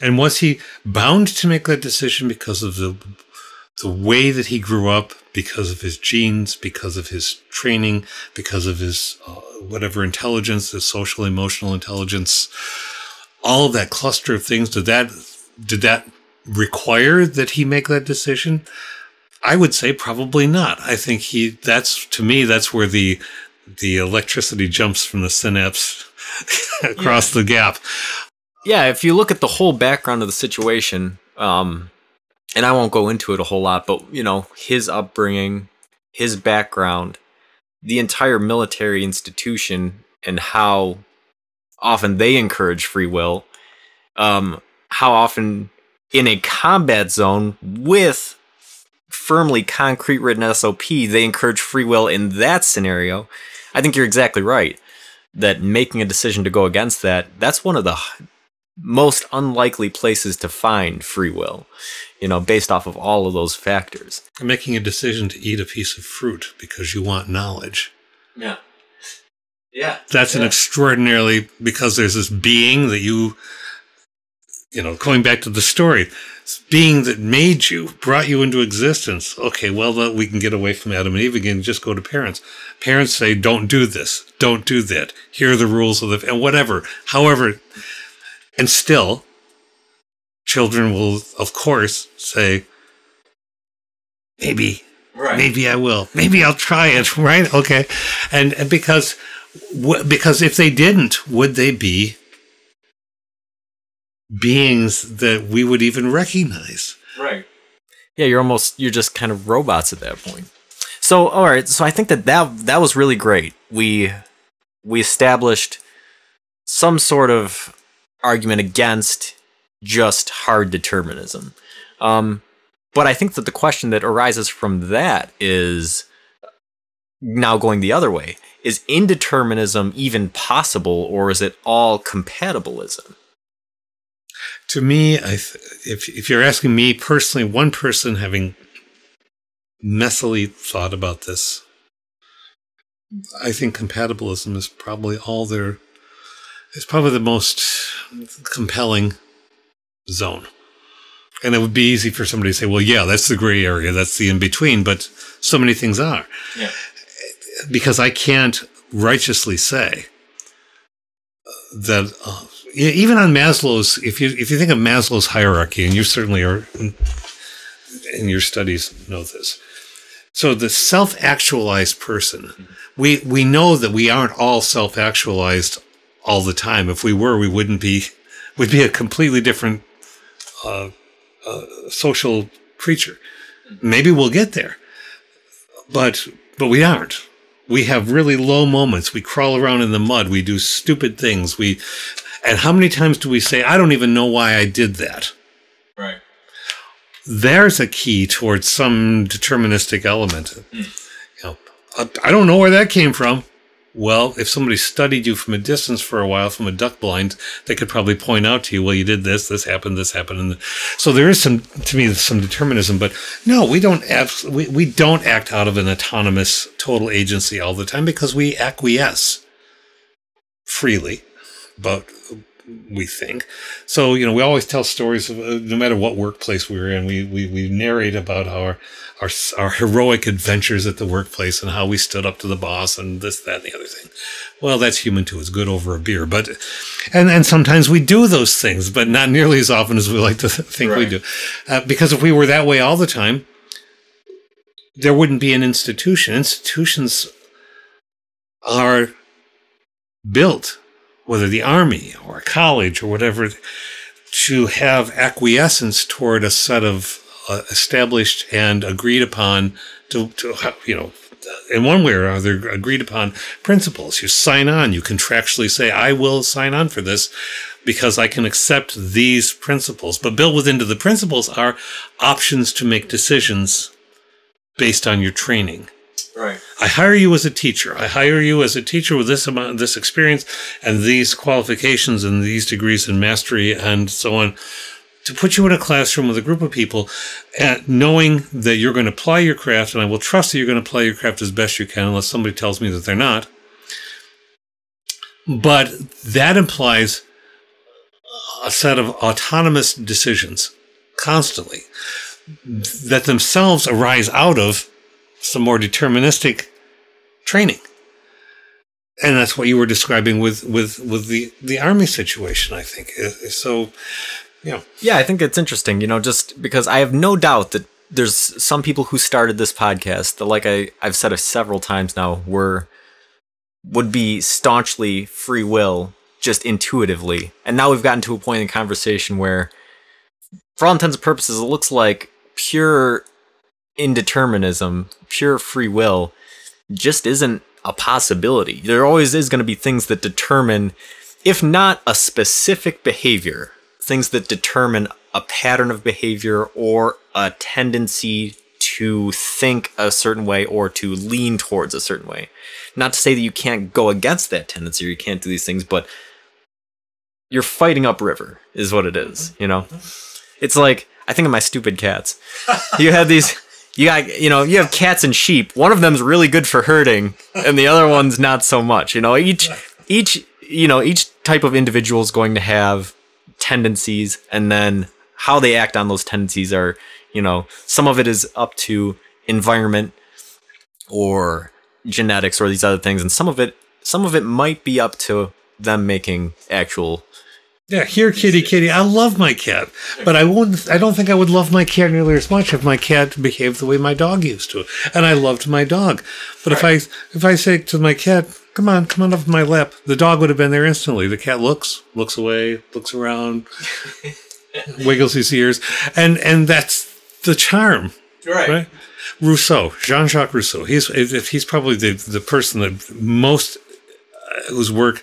And was he bound to make that decision because of the the way that he grew up, because of his genes, because of his training, because of his uh, whatever intelligence, his social emotional intelligence, all of that cluster of things? Did that did that require that he make that decision? I would say probably not. I think he that's to me that's where the the electricity jumps from the synapse across yeah. the gap. Yeah, if you look at the whole background of the situation, um, and I won't go into it a whole lot, but you know, his upbringing, his background, the entire military institution, and how often they encourage free will, um, how often in a combat zone with firmly concrete written SOP, they encourage free will in that scenario. I think you're exactly right that making a decision to go against that, that's one of the most unlikely places to find free will, you know, based off of all of those factors. Making a decision to eat a piece of fruit because you want knowledge. Yeah. Yeah. That's yeah. an extraordinarily, because there's this being that you, you know, going back to the story, being that made you, brought you into existence. Okay, well, we can get away from Adam and Eve again. Just go to parents. Parents say, "Don't do this. Don't do that. Here are the rules of the and whatever." However, and still, children will, of course, say, "Maybe, right. maybe I will. Maybe I'll try it." Right? Okay, and, and because because if they didn't, would they be beings that we would even recognize. Right. Yeah, you're almost you're just kind of robots at that point. So, all right, so I think that that that was really great. We we established some sort of argument against just hard determinism. Um, but I think that the question that arises from that is now going the other way. Is indeterminism even possible, or is it all compatibilism? to me, th- if if you're asking me personally, one person having messily thought about this, I think compatibilism is probably all there. It's probably the most compelling zone. And it would be easy for somebody to say, well, yeah, that's the gray area, that's the in between, but so many things are. Yeah. Because I can't righteously say that uh, even on Maslow's, if you if you think of Maslow's hierarchy, and you certainly are in your studies know this. So the self-actualized person, we we know that we aren't all self-actualized all the time. If we were, we wouldn't be. We'd be a completely different uh, uh, social creature. Maybe we'll get there, but but we aren't. We have really low moments. We crawl around in the mud. We do stupid things. We and how many times do we say, I don't even know why I did that? Right. There's a key towards some deterministic element. Mm. You know, I don't know where that came from. Well, if somebody studied you from a distance for a while from a duck blind, they could probably point out to you, well, you did this, this happened, this happened. And so there is some, to me, some determinism, but no, we don't, abs- we, we don't act out of an autonomous total agency all the time because we acquiesce freely but we think. So, you know, we always tell stories of, uh, no matter what workplace we are in, we, we, we narrate about our, our, our heroic adventures at the workplace and how we stood up to the boss and this, that, and the other thing. Well, that's human too. It's good over a beer, but, and, and sometimes we do those things, but not nearly as often as we like to think right. we do. Uh, because if we were that way all the time, there wouldn't be an institution. Institutions are built, whether the army or college or whatever, to have acquiescence toward a set of uh, established and agreed upon to, to you know in one way or other agreed upon principles. You sign on. You contractually say i will sign on for this because i can accept these principles. But built within the principles are options to make decisions based on your training. I hire you as a teacher. I hire you as a teacher with this amount, of this experience, and these qualifications, and these degrees and mastery, and so on, to put you in a classroom with a group of people, and knowing that you're going to apply your craft, and I will trust that you're going to apply your craft as best you can, unless somebody tells me that they're not. But that implies a set of autonomous decisions constantly that themselves arise out of some more deterministic training. And that's what you were describing with, with, with the, the army situation, I think. Uh, so, you know. Yeah, I think it's interesting, you know, just because I have no doubt that there's some people who started this podcast that, like I, I've said several times now, were would be staunchly free will just intuitively. And now we've gotten to a point in the conversation where, for all intents and purposes, it looks like pure indeterminism, pure free will, just isn't a possibility. There always is going to be things that determine, if not a specific behavior, things that determine a pattern of behavior or a tendency to think a certain way or to lean towards a certain way. Not to say that you can't go against that tendency or you can't do these things, but you're fighting upriver, is what it is, you know? It's like, I think of my stupid cats. You had these you got you know you have cats and sheep. One of them's really good for herding and the other one's not so much you know? Each each you know each type of individual is going to have tendencies and then how they act on those tendencies are you know some of it is up to environment or genetics or these other things and some of it some of it might be up to them making actual yeah, here, kitty, kitty. I love my cat, but I won't. I don't think I would love my cat nearly as much if my cat behaved the way my dog used to. And I loved my dog, but if I if I say to my cat, "Come on, come on off my lap," the dog would have been there instantly. The cat looks, looks away, looks around, wiggles his ears, and and that's the charm, right? right? Rousseau, Jean Jacques Rousseau. He's he's probably the the person that most whose work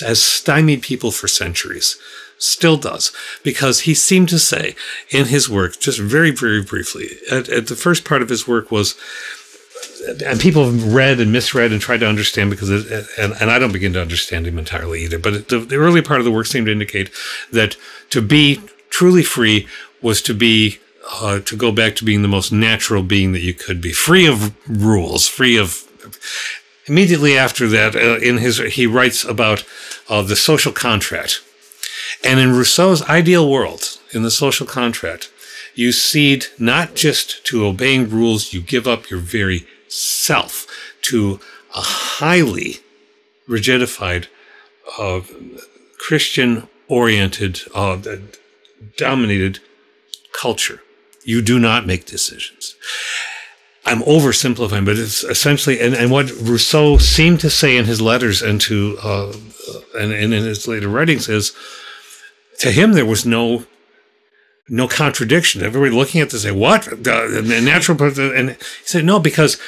has stymied people for centuries, still does, because he seemed to say in his work, just very, very briefly, at, at the first part of his work was, and people have read and misread and tried to understand because, it, and, and I don't begin to understand him entirely either, but the, the early part of the work seemed to indicate that to be truly free was to be uh, to go back to being the most natural being that you could be, free of rules, free of Immediately after that, uh, in his he writes about uh, the social contract, and in Rousseau's ideal world, in the social contract, you cede not just to obeying rules, you give up your very self to a highly rigidified, uh, Christian oriented, uh, dominated culture. You do not make decisions. I'm oversimplifying, but it's essentially, and, and what Rousseau seemed to say in his letters and to, uh, and, and in his later writings is, to him there was no, no contradiction. Everybody looking at this say, "What? The, the natural?" And he said, "No, because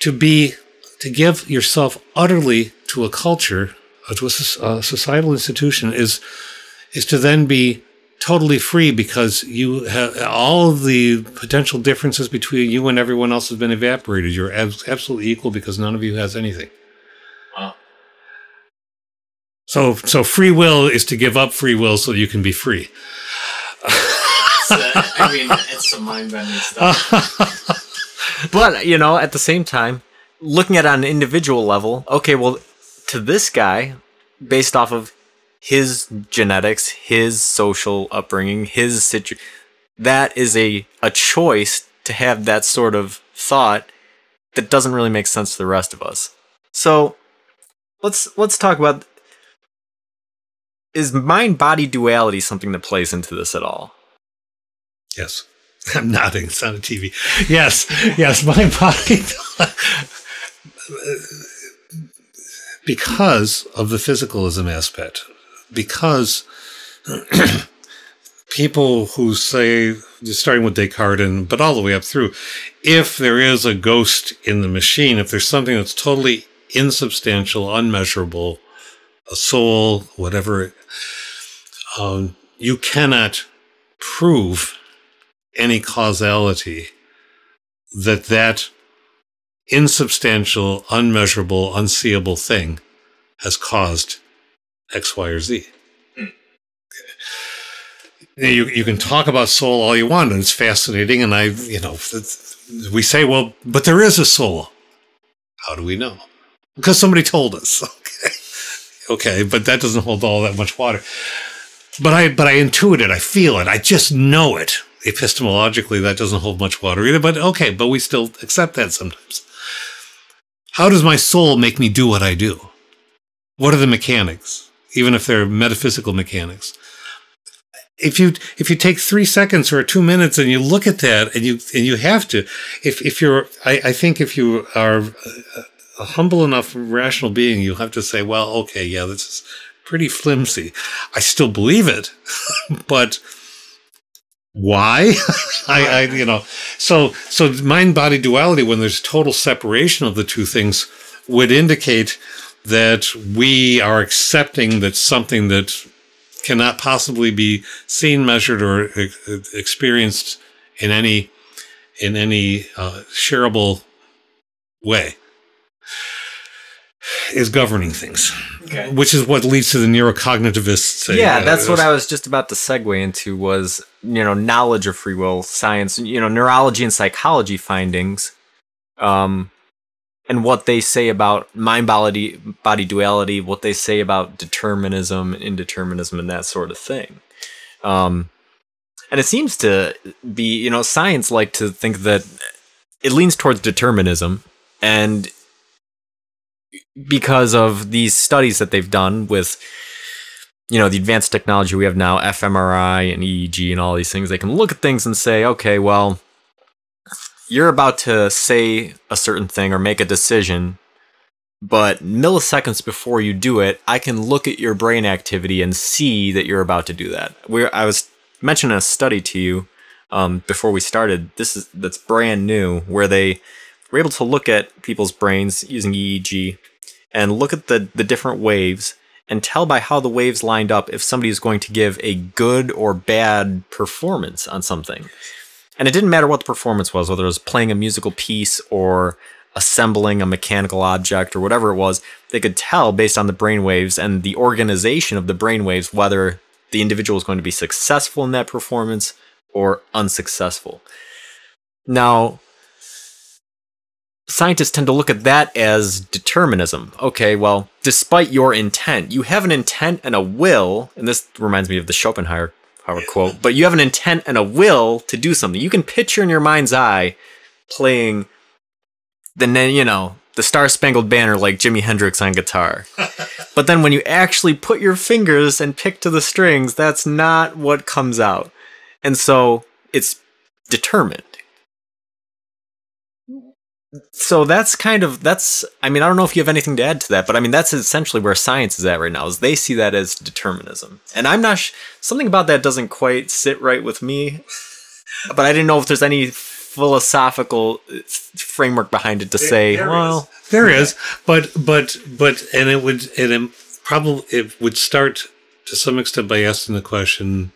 to be, to give yourself utterly to a culture, uh, to a, a societal institution, is, is to then be totally free because you have all the potential differences between you and everyone else has been evaporated. You're ab- absolutely equal because none of you has anything. Wow. So, so free will is to give up free will so you can be free. Uh, I mean, it's some mind bending stuff. but you know, at the same time, looking at it on an individual level, okay, well, to this guy, based off of his genetics, his social upbringing, his situ that is a a choice to have that sort of thought that doesn't really make sense to the rest of us. So let's let's talk about is mind body duality something that plays into this at all? Yes. I'm nodding. It's on a TV. Yes, yes, my body. because of the physicalism aspect, because people who say, starting with Descartes and but all the way up through, if there is a ghost in the machine, if there's something that's totally insubstantial, unmeasurable, a soul, whatever, um, you cannot prove any causality that that insubstantial, unmeasurable, unseeable thing has caused X, Y, or Z. Hmm. You, you can talk about soul all you want, and it's fascinating. And I, you know, we say, well, but there is a soul. How do we know? Because somebody told us. Okay. Okay. But that doesn't hold all that much water. But I, but I intuit it. I feel it. I just know it. Epistemologically, that doesn't hold much water either. But okay. But we still accept that sometimes. How does my soul make me do what I do? What are the mechanics? Even if they're metaphysical mechanics. If you if you take three seconds or two minutes and you look at that and you and you have to if if you're I, I think if you are a humble enough rational being you'll have to say well okay yeah this is pretty flimsy. I still believe it but why? I, I you know so so mind body duality when there's total separation of the two things would indicate that we are accepting that something that cannot possibly be seen, measured, or experienced in any in any uh, shareable way is governing things, okay. which is what leads to the neurocognitivists. Saying, yeah, that's uh, what I was just about to segue into was you know knowledge of free will, science, you know neurology and psychology findings. Um, and what they say about mind body body duality, what they say about determinism, indeterminism, and that sort of thing. Um, and it seems to be, you know, science like to think that it leans towards determinism, and because of these studies that they've done with you know the advanced technology we have now fMRI and EEG and all these things they can look at things and say okay well you're about to say a certain thing or make a decision, but milliseconds before you do it, I can look at your brain activity and see that you're about to do that. we I was mentioning a study to you um, before we started. This is that's brand new, where they were able to look at people's brains using EEG and look at the the different waves and tell by how the waves lined up if somebody is going to give a good or bad performance on something. And it didn't matter what the performance was, whether it was playing a musical piece or assembling a mechanical object or whatever it was, they could tell based on the brainwaves and the organization of the brainwaves whether the individual was going to be successful in that performance or unsuccessful. Now, scientists tend to look at that as determinism. Okay, well, despite your intent, you have an intent and a will, and this reminds me of the Schopenhauer Would quote, but you have an intent and a will to do something. You can picture in your mind's eye playing the you know the Star Spangled Banner like Jimi Hendrix on guitar. but then when you actually put your fingers and pick to the strings, that's not what comes out. And so it's determined so that's kind of that's i mean i don't know if you have anything to add to that but i mean that's essentially where science is at right now is they see that as determinism and i'm not sh- something about that doesn't quite sit right with me but i didn't know if there's any philosophical uh, framework behind it to there, say there well is. there is but but but and it would and it probably it would start to some extent by asking the question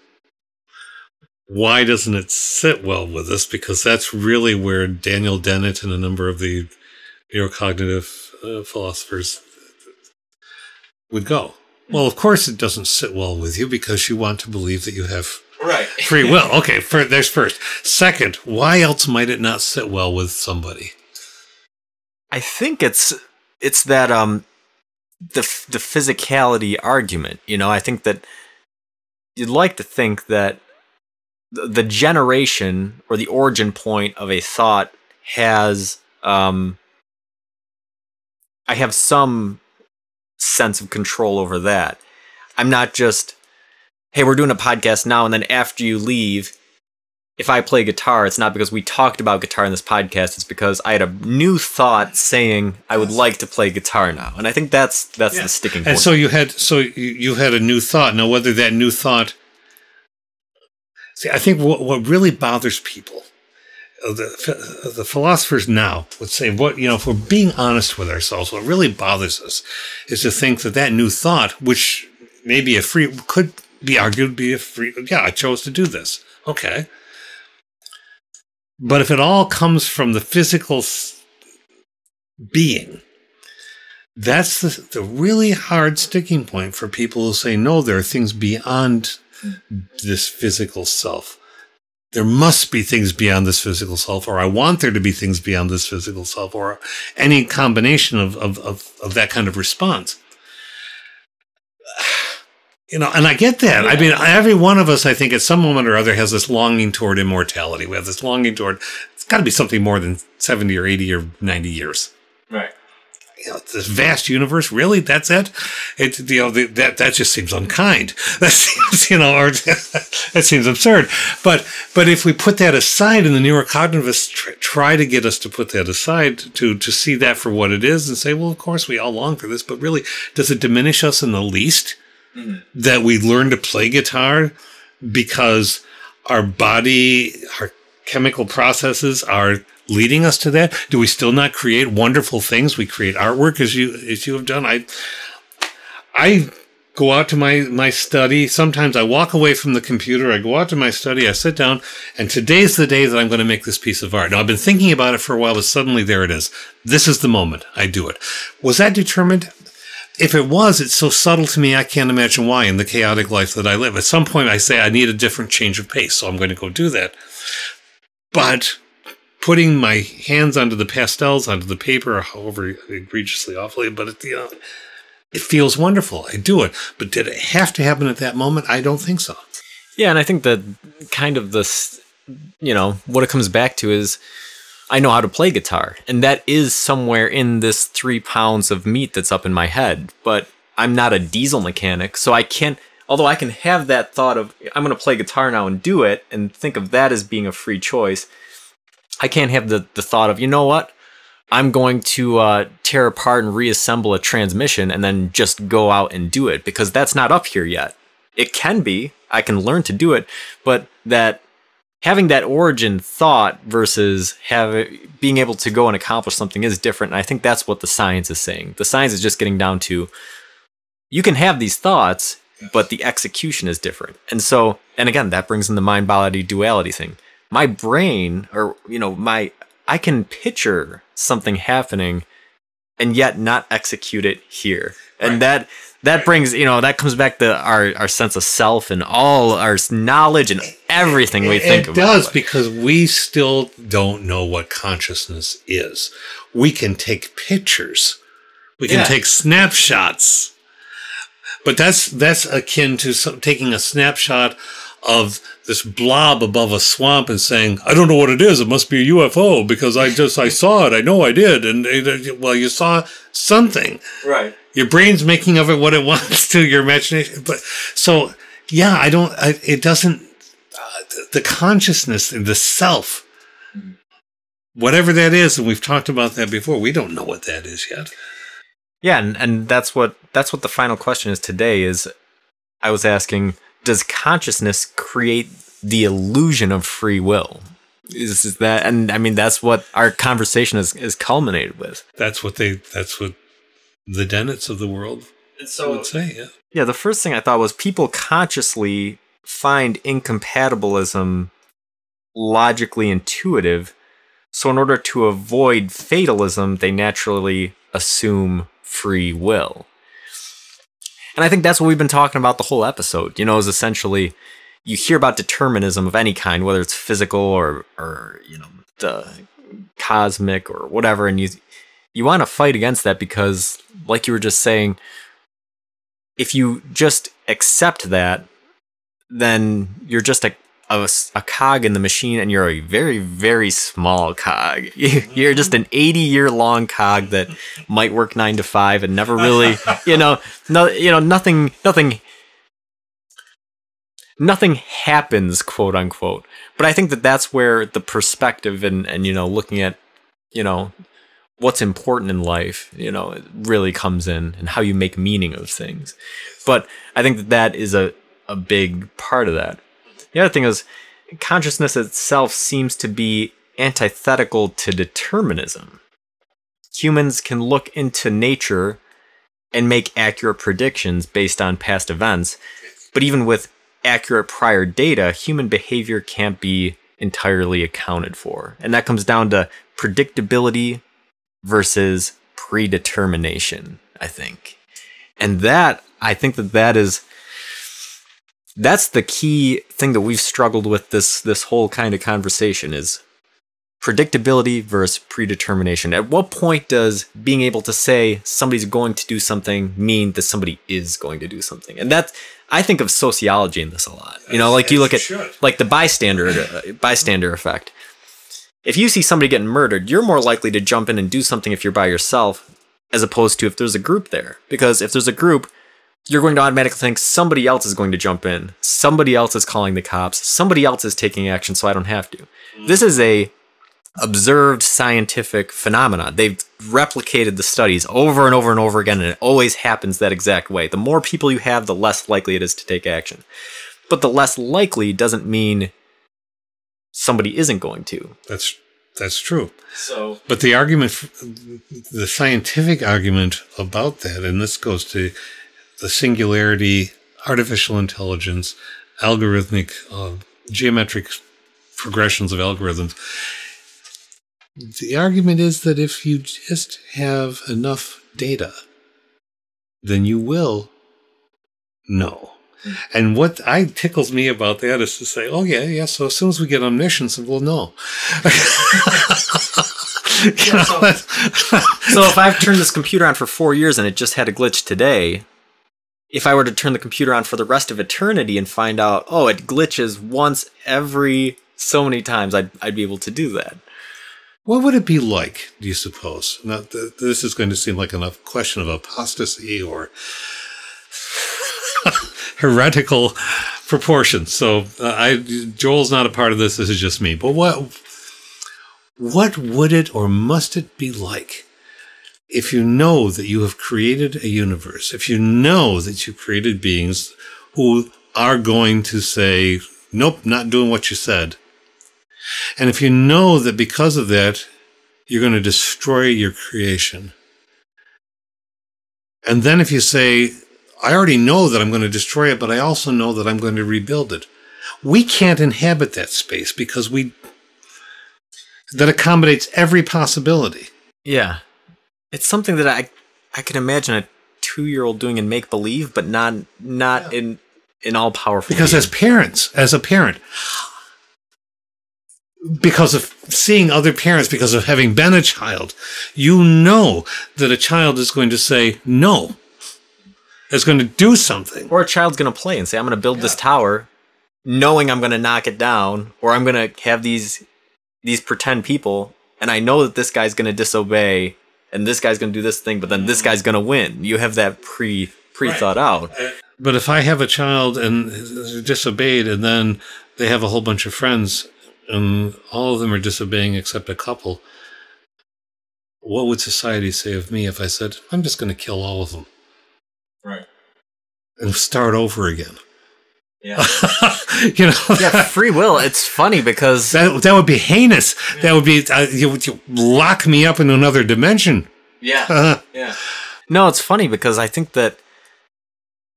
why doesn't it sit well with us? Because that's really where Daniel Dennett and a number of the neurocognitive uh, philosophers would go. Well, of course, it doesn't sit well with you because you want to believe that you have right. free will. Okay, for, there's first. Second, why else might it not sit well with somebody? I think it's it's that um the the physicality argument. You know, I think that you'd like to think that the generation or the origin point of a thought has um, I have some sense of control over that. I'm not just, hey, we're doing a podcast now, and then after you leave, if I play guitar, it's not because we talked about guitar in this podcast. It's because I had a new thought saying I would like to play guitar now, and I think that's that's Yeah. the sticking And so you had so you had a new thought. Now, whether that new thought, see, I think what what really bothers people, uh, the the philosophers now would say, what you know, if we're being honest with ourselves, what really bothers us is to think that that new thought, which maybe a free could be argued be a free, yeah, I chose to do this, okay. But if it all comes from the physical being, that's the, the really hard sticking point for people who say, no, there are things beyond this physical self. There must be things beyond this physical self, or I want there to be things beyond this physical self, or any combination of, of, of, of that kind of response. You know, and I get that. I mean, every one of us, I think, at some moment or other has this longing toward immortality. We have this longing toward, it's got to be something more than 70 or 80 or 90 years right. You know, this vast universe, really? That's it? It, you know, the, that, that just seems unkind. That seems, you know, or that seems absurd. But, but if we put that aside and the neurocognitivists tr- try to get us to put that aside, to, to see that for what it is and say, well, of course we all long for this, but really, does it diminish us in the least mm-hmm. that we learn to play guitar because our body, our chemical processes are leading us to that? Do we still not create wonderful things? We create artwork as you as you have done. I I go out to my my study. Sometimes I walk away from the computer. I go out to my study. I sit down, and today's the day that I'm going to make this piece of art. Now I've been thinking about it for a while, but suddenly there it is. This is the moment. I do it. Was that determined? If it was, it's so subtle to me, I can't imagine why in the chaotic life that I live. At some point, I say I need a different change of pace, so I'm going to go do that. But putting my hands onto the pastels, onto the paper, however egregiously awfully, but it, you know, it feels wonderful. I do it. But did it have to happen at that moment? I don't think so. Yeah, and I think that kind of this, you know, what it comes back to is I know how to play guitar, and that is somewhere in this three pounds of meat that's up in my head. But I'm not a diesel mechanic, so I can't. Although I can have that thought of I'm going to play guitar now and do it, and think of that as being a free choice. I can't have the the thought of you know what I'm going to uh, tear apart and reassemble a transmission and then just go out and do it because that's not up here yet. It can be. I can learn to do it, but that having that origin thought versus have being able to go and accomplish something is different. And I think that's what the science is saying. The science is just getting down to you can have these thoughts, but the execution is different. And so, and again, that brings in the mind body duality thing. My brain, or, you know, my, I can picture something happening and yet not execute it here. And Right. that, that brings, you know, that comes back to our, our sense of self and all our knowledge and everything we it, think it about. does because we still don't know what consciousness is. We can take pictures. We can Yeah. take snapshots. But that's that's akin to some, taking a snapshot of this blob above a swamp and saying, "I don't know what it is. It must be a UFO because I just I saw it. I know I did." And well, you saw something. Right. Your brain's making of it what it wants to. Your imagination, but so yeah, I don't. I, it doesn't. Uh, the, the consciousness, the self, whatever that is, and we've talked about that before. We don't know what that is yet. Yeah, and, and that's what that's what the final question is today is I was asking, does consciousness create the illusion of free will? Is, is that and I mean that's what our conversation is, is culminated with. That's what they. That's what the Dennett's of the world would say. Yeah. Yeah, the first thing I thought was people consciously find incompatibilism logically intuitive. So, in order to avoid fatalism, they naturally assume free will. And I think that's what we've been talking about the whole episode. You know, is essentially you hear about determinism of any kind, whether it's physical or, or you know, the cosmic or whatever, and you you want to fight against that because, like you were just saying, if you just accept that, then you're just a, a, a cog in the machine and you're a very, very small cog. You're just an 80 year long cog that might work nine to five and never really, you know, no, you know, nothing, nothing, nothing happens, quote unquote. But I think that that's where the perspective and and you know looking at you know what's important in life, you know, really comes in and how you make meaning of things. But I think that that is a a big part of that. The other thing is consciousness itself seems to be antithetical to determinism. Humans can look into nature and make accurate predictions based on past events, but even with accurate prior data, human behavior can't be entirely accounted for. And that comes down to predictability versus predetermination, I think. And that, I think that that is that's the key thing that we've struggled with this this whole kind of conversation is predictability versus predetermination. At what point does being able to say somebody's going to do something mean that somebody is going to do something? And that's I think of sociology in this a lot. You know, like you look at like the bystander uh, bystander effect. If you see somebody getting murdered, you're more likely to jump in and do something if you're by yourself as opposed to if there's a group there. Because if there's a group, you're going to automatically think somebody else is going to jump in. Somebody else is calling the cops. Somebody else is taking action so I don't have to. This is a observed scientific phenomena. They've replicated the studies over and over and over again, and it always happens that exact way. The more people you have, the less likely it is to take action. But the less likely doesn't mean somebody isn't going to. That's that's true. So, but the argument, the scientific argument about that, and this goes to the singularity, artificial intelligence, algorithmic, uh, geometric progressions of algorithms. The argument is that if you just have enough data, then you will know. And what I tickles me about that is to say, oh yeah, yeah. So as soon as we get omniscience, we'll know. yeah, so, so if I've turned this computer on for four years and it just had a glitch today, if I were to turn the computer on for the rest of eternity and find out, oh, it glitches once every so many times, I'd I'd be able to do that. What would it be like, do you suppose? Now, th- this is going to seem like a question of apostasy or heretical proportions. So, uh, I Joel's not a part of this. This is just me. But what what would it or must it be like if you know that you have created a universe? If you know that you created beings who are going to say, "Nope, not doing what you said." And if you know that because of that, you're going to destroy your creation. And then if you say, I already know that I'm going to destroy it, but I also know that I'm going to rebuild it. We can't inhabit that space because we, that accommodates every possibility. Yeah. It's something that I, I can imagine a two year old doing in make believe, but not, not yeah. in, in all powerful. Because as parents, as a parent, because of seeing other parents, because of having been a child, you know that a child is going to say no, is going to do something. Or a child's going to play and say, I'm going to build yeah. this tower knowing I'm going to knock it down, or I'm going to have these these pretend people, and I know that this guy's going to disobey, and this guy's going to do this thing, but then this mm. guy's going to win. You have that pre pre thought right. out. Uh, but if I have a child and disobeyed, and then they have a whole bunch of friends and all of them are disobeying except a couple, what would society say of me if I said, I'm just going to kill all of them? Right. And start over again. Yeah. you know, yeah, free will. It's funny because that, that would be heinous. Yeah. That would be, uh, you would lock me up in another dimension. Yeah. Uh-huh. yeah. No, it's funny because I think that,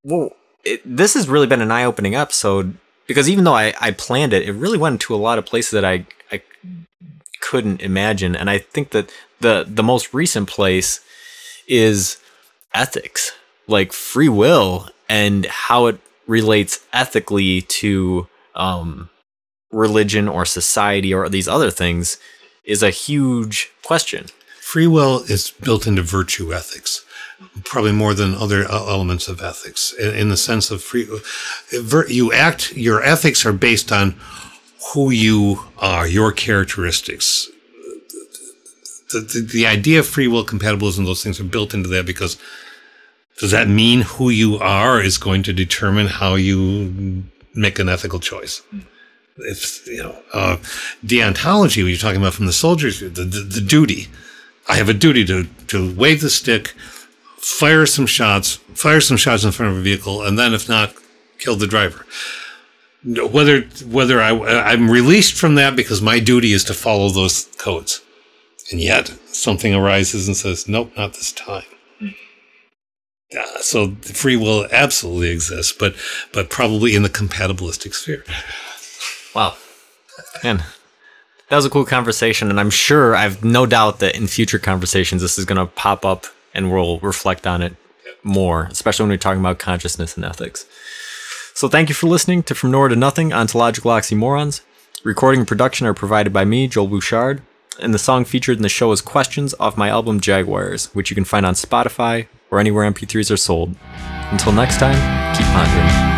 well, it, this has really been an eye opening episode because even though I, I planned it, it really went to a lot of places that I, I couldn't imagine. And I think that the, the most recent place is ethics, like free will and how it relates ethically to um, religion or society or these other things is a huge question. Free will is built into virtue ethics probably more than other elements of ethics in, in the sense of free you act your ethics are based on who you are your characteristics the, the, the idea of free will compatibilism those things are built into that because does that mean who you are is going to determine how you make an ethical choice. If you know uh, deontology, what you're talking about from the soldiers, the, the, the duty. I have a duty to to wave the stick, fire some shots, fire some shots in front of a vehicle, and then if not, kill the driver. Whether whether I I'm released from that because my duty is to follow those codes, and yet something arises and says, "Nope, not this time." Uh, so free will absolutely exists, but but probably in the compatibilistic sphere. Wow, man, that was a cool conversation, and I'm sure I've no doubt that in future conversations this is going to pop up, and we'll reflect on it more, especially when we're talking about consciousness and ethics. So thank you for listening to From Nowhere to Nothing Ontological Oxymorons. Recording and production are provided by me, Joel Bouchard, and the song featured in the show is Questions off my album Jaguars, which you can find on Spotify or anywhere MP3s are sold. Until next time, keep pondering.